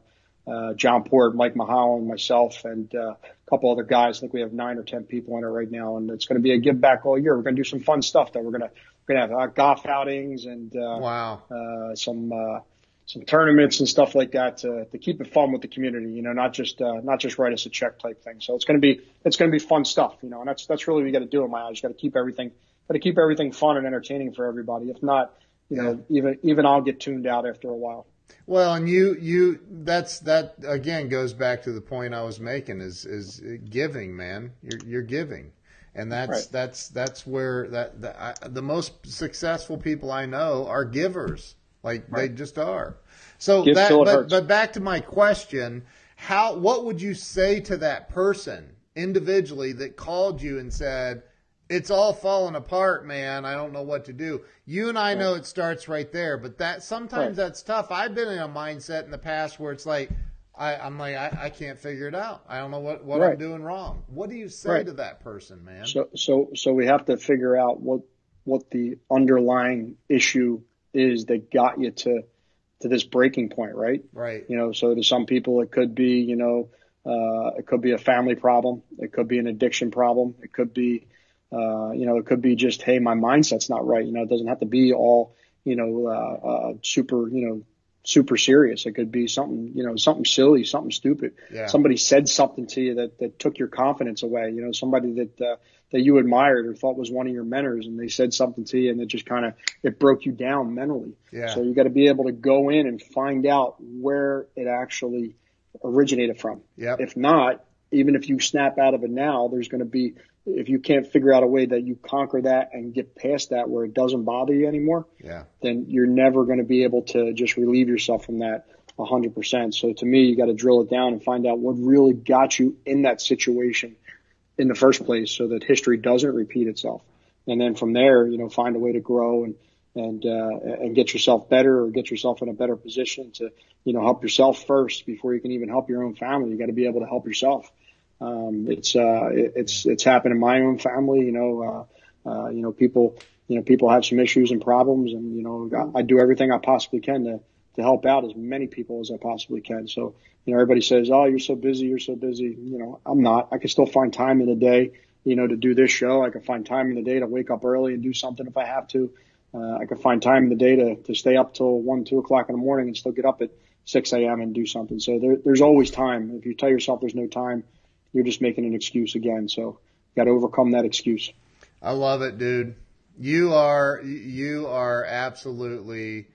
uh, John Port, Mike Mahalan, myself, and uh, a couple other guys. I think we have nine or ten people in it right now, and it's going to be a give back all year. We're going to do some fun stuff. That we're going to we're going to have uh, golf outings and uh, wow, uh, some uh, some tournaments and stuff like that to, to keep it fun with the community. You know, not just uh, not just write us a check type thing. So it's going to be it's going to be fun stuff. You know, and that's that's really what you got to do in my eyes. You got to keep everything got to keep everything fun and entertaining for everybody. If not, you know, even even I'll get tuned out after a while. Well, and you you that's that again goes back to the point I was making is is giving, man. You're you're giving. And that's right. that's that's where that the, I, the most successful people I know are givers. Like right. they just are. So Give that but, but back to my question, how what would you say to that person individually that called you and said, it's all falling apart, man. I don't know what to do. You and I right. know it starts right there, but that sometimes right. that's tough. I've been in a mindset in the past where it's like I, am like I, I, can't figure it out. I don't know what, what right. I'm doing wrong. What do you say to that person, man? So so so we have to figure out what what the underlying issue is that got you to to this breaking point, right? Right. You know, so to some people it could be, you know, uh, it could be a family problem, it could be an addiction problem, it could be uh, you know, it could be just, hey, my mindset's not right. You know, it doesn't have to be all, you know, uh, uh, super, you know, super serious. It could be something, you know, something silly, something stupid. Yeah. Somebody said something to you that, that took your confidence away. You know, somebody that, uh, that you admired or thought was one of your mentors and they said something to you and it just kind of, it broke you down mentally. Yeah. So you got to be able to go in and find out where it actually originated from. Yep. If not, even if you snap out of it now, there's going to be if you can't figure out a way that you conquer that and get past that where it doesn't bother you anymore, yeah. then you're never going to be able to just relieve yourself from that 100%. So to me, you got to drill it down and find out what really got you in that situation in the first place so that history doesn't repeat itself. And then from there, you know, find a way to grow and, and, uh, and get yourself better or get yourself in a better position to, you know, help yourself first before you can even help your own family. You got to be able to help yourself. Um, it's uh, it, it's it's happened in my own family. You know, uh, uh, you know, people you know people have some issues and problems, and you know, I, I do everything I possibly can to to help out as many people as I possibly can. So, you know, everybody says, "Oh, you're so busy, you're so busy." You know, I'm not. I can still find time in the day, you know, to do this show. I can find time in the day to wake up early and do something if I have to. Uh, I can find time in the day to to stay up till one, two o'clock in the morning and still get up at 6 a.m. and do something. So there, there's always time. If you tell yourself there's no time, you're just making an excuse again. So got to overcome that excuse. I love it, dude. You are you are absolutely,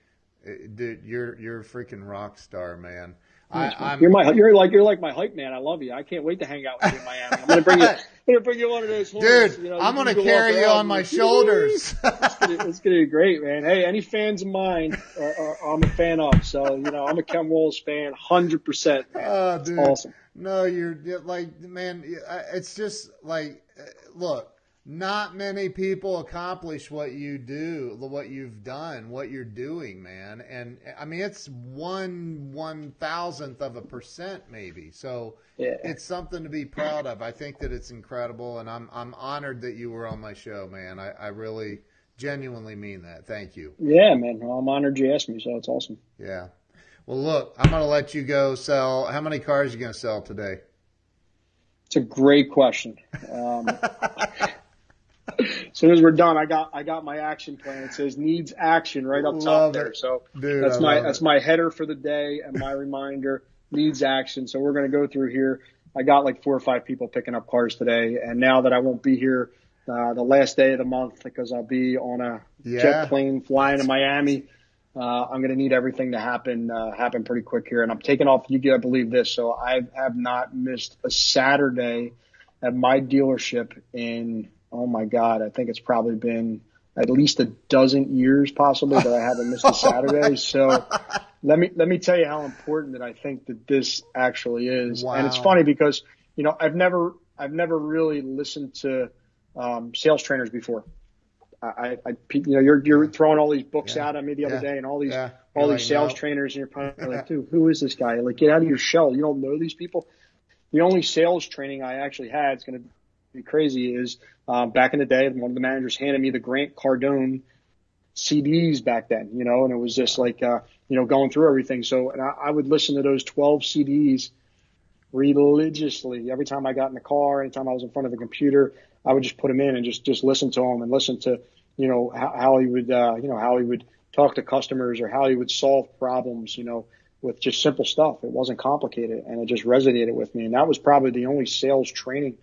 uh, dude. You're you're a freaking rock star, man. I, am you're my you're like you're like my hype man. I love you. I can't wait to hang out with you in Miami. I'm gonna bring you. I'm gonna bring you one of those. Dude, you know, I'm gonna carry you on my shoulders. it's, gonna, it's, gonna, be great, man. Hey, any fans of mine, are, are, I'm a fan of. So you know, I'm a Ken Wallace fan, hundred percent. Oh, dude, awesome. No, you're like, man, it's just like, uh, look, not many people accomplish what you do, what you've done, what you're doing, man. And I mean, it's one one thousandth of a percent, maybe. So yeah. it's something to be proud of. I think that it's incredible, and I'm I'm honored that you were on my show, man. I, I really genuinely mean that. Thank you. Yeah, man. Well, I'm honored you asked me, so it's awesome. Yeah. Well, look, I'm going to let you go sell. How many cars are you going to sell today? It's a great question. Um, as soon as we're done, I got I got my action plan. It says needs action right up top love there. So Dude, that's I my that's it. my header for the day and my reminder needs action. So we're going to go through here. I got like four or five people picking up cars today, and now that I won't be here uh, the last day of the month because I'll be on a yeah. jet plane flying to Miami uh, I'm going to need everything to happen uh, happen pretty quick here. And I'm taking off. You gotta believe this. So I have not missed a Saturday at my dealership in oh my god, I think it's probably been at least a dozen years possibly that I haven't missed a Saturday. So let me let me tell you how important that I think that this actually is. Wow. And it's funny because you know I've never I've never really listened to um, sales trainers before. I, I, you know, you're you're throwing all these books yeah. out at me the other yeah. day, and all these yeah. all You're these like, sales no. trainers, and you're probably like, dude, who is this guy? Like, get out of your shell. You don't know these people. The only sales training I actually had, it's going to be crazy, is uh, back in the day, one of the managers handed me the Grant Cardone CDs back then, you know, and it was just like, uh, you know, going through everything. So, and I, I would listen to those 12 CDs religiously every time I got in the car, anytime I was in front of the computer, I would just put him in and just, just listen to him and listen to, you know, how, how he would, uh, you know, how he would talk to customers or how he would solve problems, you know, with just simple stuff. It wasn't complicated and it just resonated with me. And that was probably the only sales training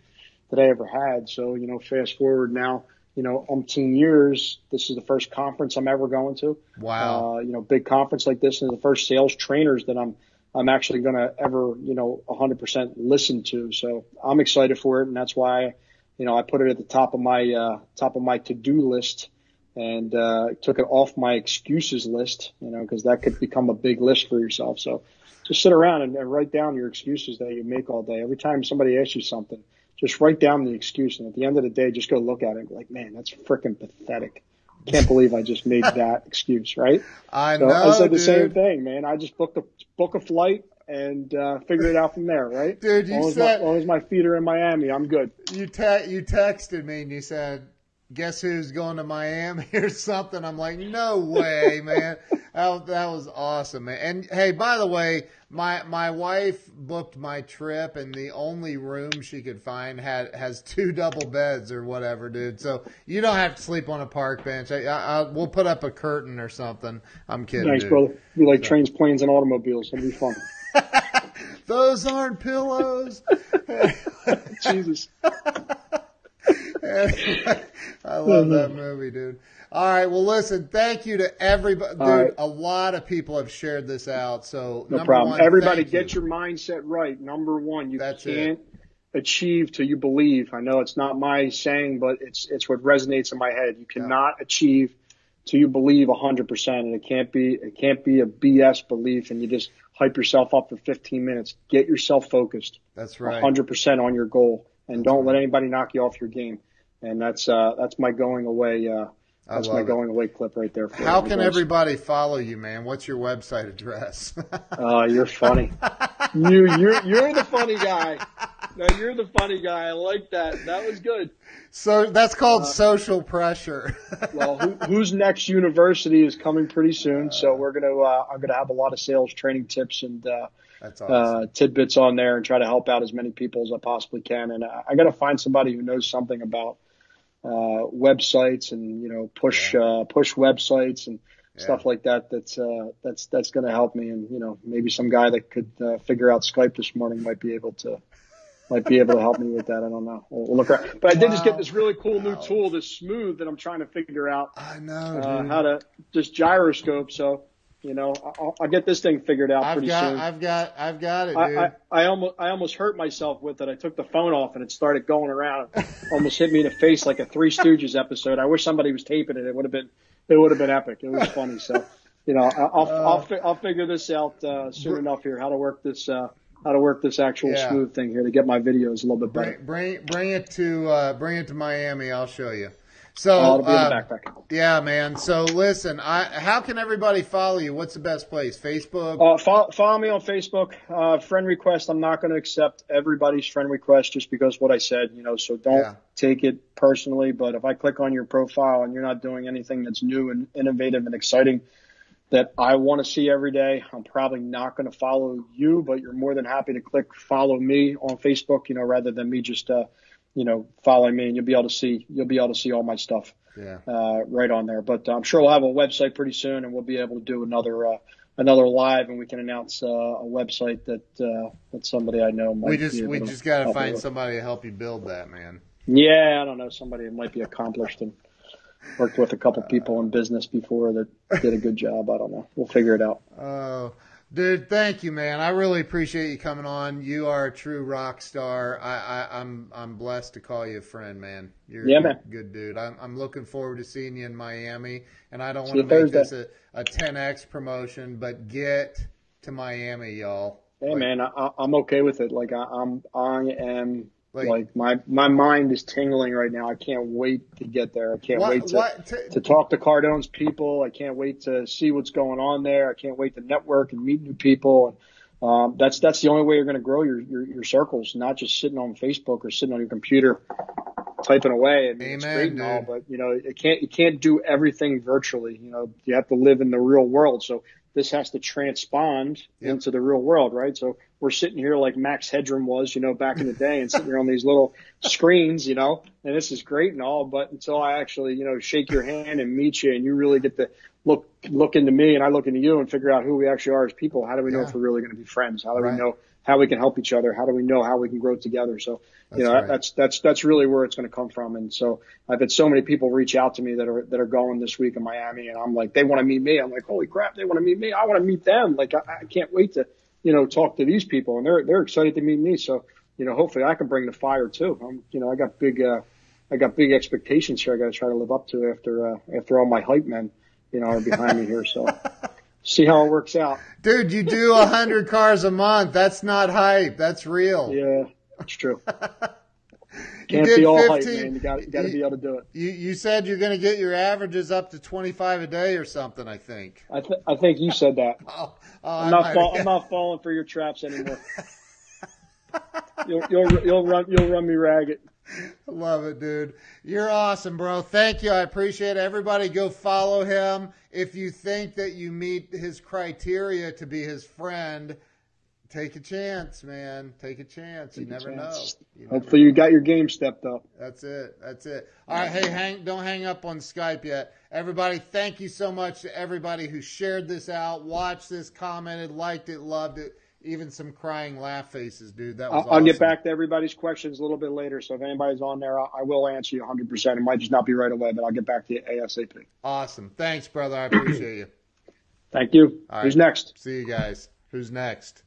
that I ever had. So, you know, fast forward now, you know, umpteen years, this is the first conference I'm ever going to. Wow. Uh, you know, big conference like this and the first sales trainers that I'm, I'm actually going to ever, you know, 100% listen to. So I'm excited for it. And that's why, you know, I put it at the top of my, uh, top of my to-do list and, uh, took it off my excuses list, you know, cause that could become a big list for yourself. So just sit around and, and write down your excuses that you make all day. Every time somebody asks you something, just write down the excuse. And at the end of the day, just go look at it and be like, man, that's freaking pathetic. Can't believe I just made that excuse, right? I So know, I said the dude. same thing, man. I just booked a book a flight and uh, figure it out from there, right? Dude, you as said- my, as long as my feet are in Miami, I'm good. you te- you texted me and you said, "Guess who's going to Miami or something?" I'm like, "No way, man!" that, that was awesome, man. And hey, by the way, my my wife booked my trip, and the only room she could find had has two double beds or whatever, dude. So you don't have to sleep on a park bench. I, I, I we'll put up a curtain or something. I'm kidding, Nice, dude. brother. We like trains, planes, and automobiles. It'll be fun. Those aren't pillows. Jesus. I love that mm-hmm. movie, dude. All right, well, listen. Thank you to everybody, dude. Right. A lot of people have shared this out, so No number problem. one, Everybody, get you. your mindset right. Number one, you That's can't achieve till you believe. I know it's not my saying, but it's it's what resonates in my head. You cannot achieve till you believe 100%, and it can't be it can't be a BS belief, and you just hype yourself up for 15 minutes. Get yourself focused. That's right. 100% on your goal, and don't let anybody knock you off your game. And that's uh that's my going away. Uh, that's my it. going away clip right there. For How can guys. everybody follow you, man? What's your website address? Uh, you're funny. you you're you're the funny guy. No, you're the funny guy. I like that. That was good. so that's Uh, called social pressure. Well, who, who's next university is coming pretty soon, so we're gonna uh, I'm gonna have a lot of sales training tips and uh, awesome. uh, tidbits on there and try to help out as many people as I possibly can. And I, I got to find somebody who knows something about uh, websites and you know push uh, push websites and stuff like that. That's uh, that's that's going to help me. And you know maybe some guy that could uh, figure out Skype this morning might be able to might be able to help me with that. I don't know. We'll, we'll look around. But I did just get this really cool new tool, this smooth that I'm trying to figure out I know, uh, how to just gyroscope. So you know I'll, I'll get this thing figured out I've pretty got, soon. I've got, I've got it, dude. I, I, I almost I almost hurt myself with it. I took the phone off and it started going around. almost hit me in the face like a Three Stooges episode. I wish somebody was taping it. It would have been it would have been epic. It was funny. So you know I'll I'll, fi- I'll figure this out uh, soon enough here. How to work this uh, how to work this actual Yeah. smooth thing here to get my videos a little bit better. bring, bring, bring it to, uh, bring it to Miami. I'll show you. So, Oh, it'll be in uh, the backpack. Yeah, man. So listen, I how can everybody follow you? What's the best place? Facebook? Uh, follow, follow me on Facebook. Uh, friend request. I'm not going to accept everybody's friend request just because what I said, you know, so don't Yeah. take it personally. But if I click on your profile and you're not doing anything that's new and innovative and exciting that I want to see every day, I'm probably not going to follow you, but you're more than happy to click follow me on Facebook, you know, rather than me just, uh, you know, following me and you'll be able to see, you'll be able to see all my stuff yeah. uh, right on there. But I'm sure we'll have a website pretty soon, and we'll be able to do another uh, another live, and we can announce uh, a website that uh, that somebody I know might. We just be we just got to find somebody to help you build that, man. Yeah, I don't know somebody that might be accomplished and worked with a couple uh, people in business before that did a good job. I don't know. We'll figure it out. Oh, dude, thank you, man. I really appreciate you coming on. You are a true rock star. I, I I'm I'm blessed to call you a friend, man. You're Yeah, a man. good dude. I'm I'm looking forward to seeing you in Miami, and I don't want to make this a, a 10x promotion, but get to Miami, y'all. Hey Like, man, I, I'm okay with it. Like I, I'm, I am Like, like, my my mind is tingling right now. I can't wait to get there. I can't what, wait to, what, to, to talk to Cardone's people. I can't wait to see what's going on there. I can't wait to network and meet new people. And um, that's that's the only way you're going to grow your, your your circles, not just sitting on Facebook or sitting on your computer typing away. I mean, Amen, it's great and all, but you know, it can't you can't do everything virtually. You know, you have to live in the real world. So this has to transpond yep. into the real world, right? So we're sitting here like Max Headroom was, you know, back in the day and sitting here on these little screens, you know, and this is great and all, but until I actually, you know, shake your hand and meet you and you really get to look, look into me and I look into you and figure out who we actually are as people, how do we know if we're really going to be friends? How do right. we know how we can help each other? How do we know how we can grow together? So, that's you know, right. that's, that's, that's really where it's going to come from. And so I've had so many people reach out to me that are, that are going this week in Miami and I'm like, they want to meet me. I'm like, holy crap, they want to meet me. I want to meet them. Like, I, I can't wait to, you know, talk to these people and they're, they're excited to meet me. So, you know, hopefully I can bring the fire too. I'm, you know, I got big, uh, I got big expectations here. I got to try to live up to after, uh, after all my hype men, you know, are behind me here. So see how it works out. Dude, you do a hundred cars a month. That's not hype. That's real. Yeah, that's true. Can't be all 15, hype, man. You got to be able to do it. You you said you're going to get your averages up to 25 a day or something. I think. I th- I think you said that. oh, oh, I'm, not fall- I'm not falling for your traps anymore. you'll you'll you'll run you'll run me ragged. Love it, dude. You're awesome, bro. Thank you. I appreciate it. Everybody go follow him. If you think that you meet his criteria to be his friend, take a chance, man. Take a chance. Take you never chance. know. You Hopefully never you got your game stepped up. That's it. That's it. All right. Hey, hang, don't hang up on Skype yet. Everybody, thank you so much to everybody who shared this out, watched this, commented, liked it, loved it even some crying laugh faces, dude. That was I'll, I'll get back to everybody's questions a little bit later. So if anybody's on there, I, I will answer you 100%. It might just not be right away, but I'll get back to you ASAP. Awesome. Thanks, brother. I appreciate you. Thank you. Who's next? See you guys. Who's next?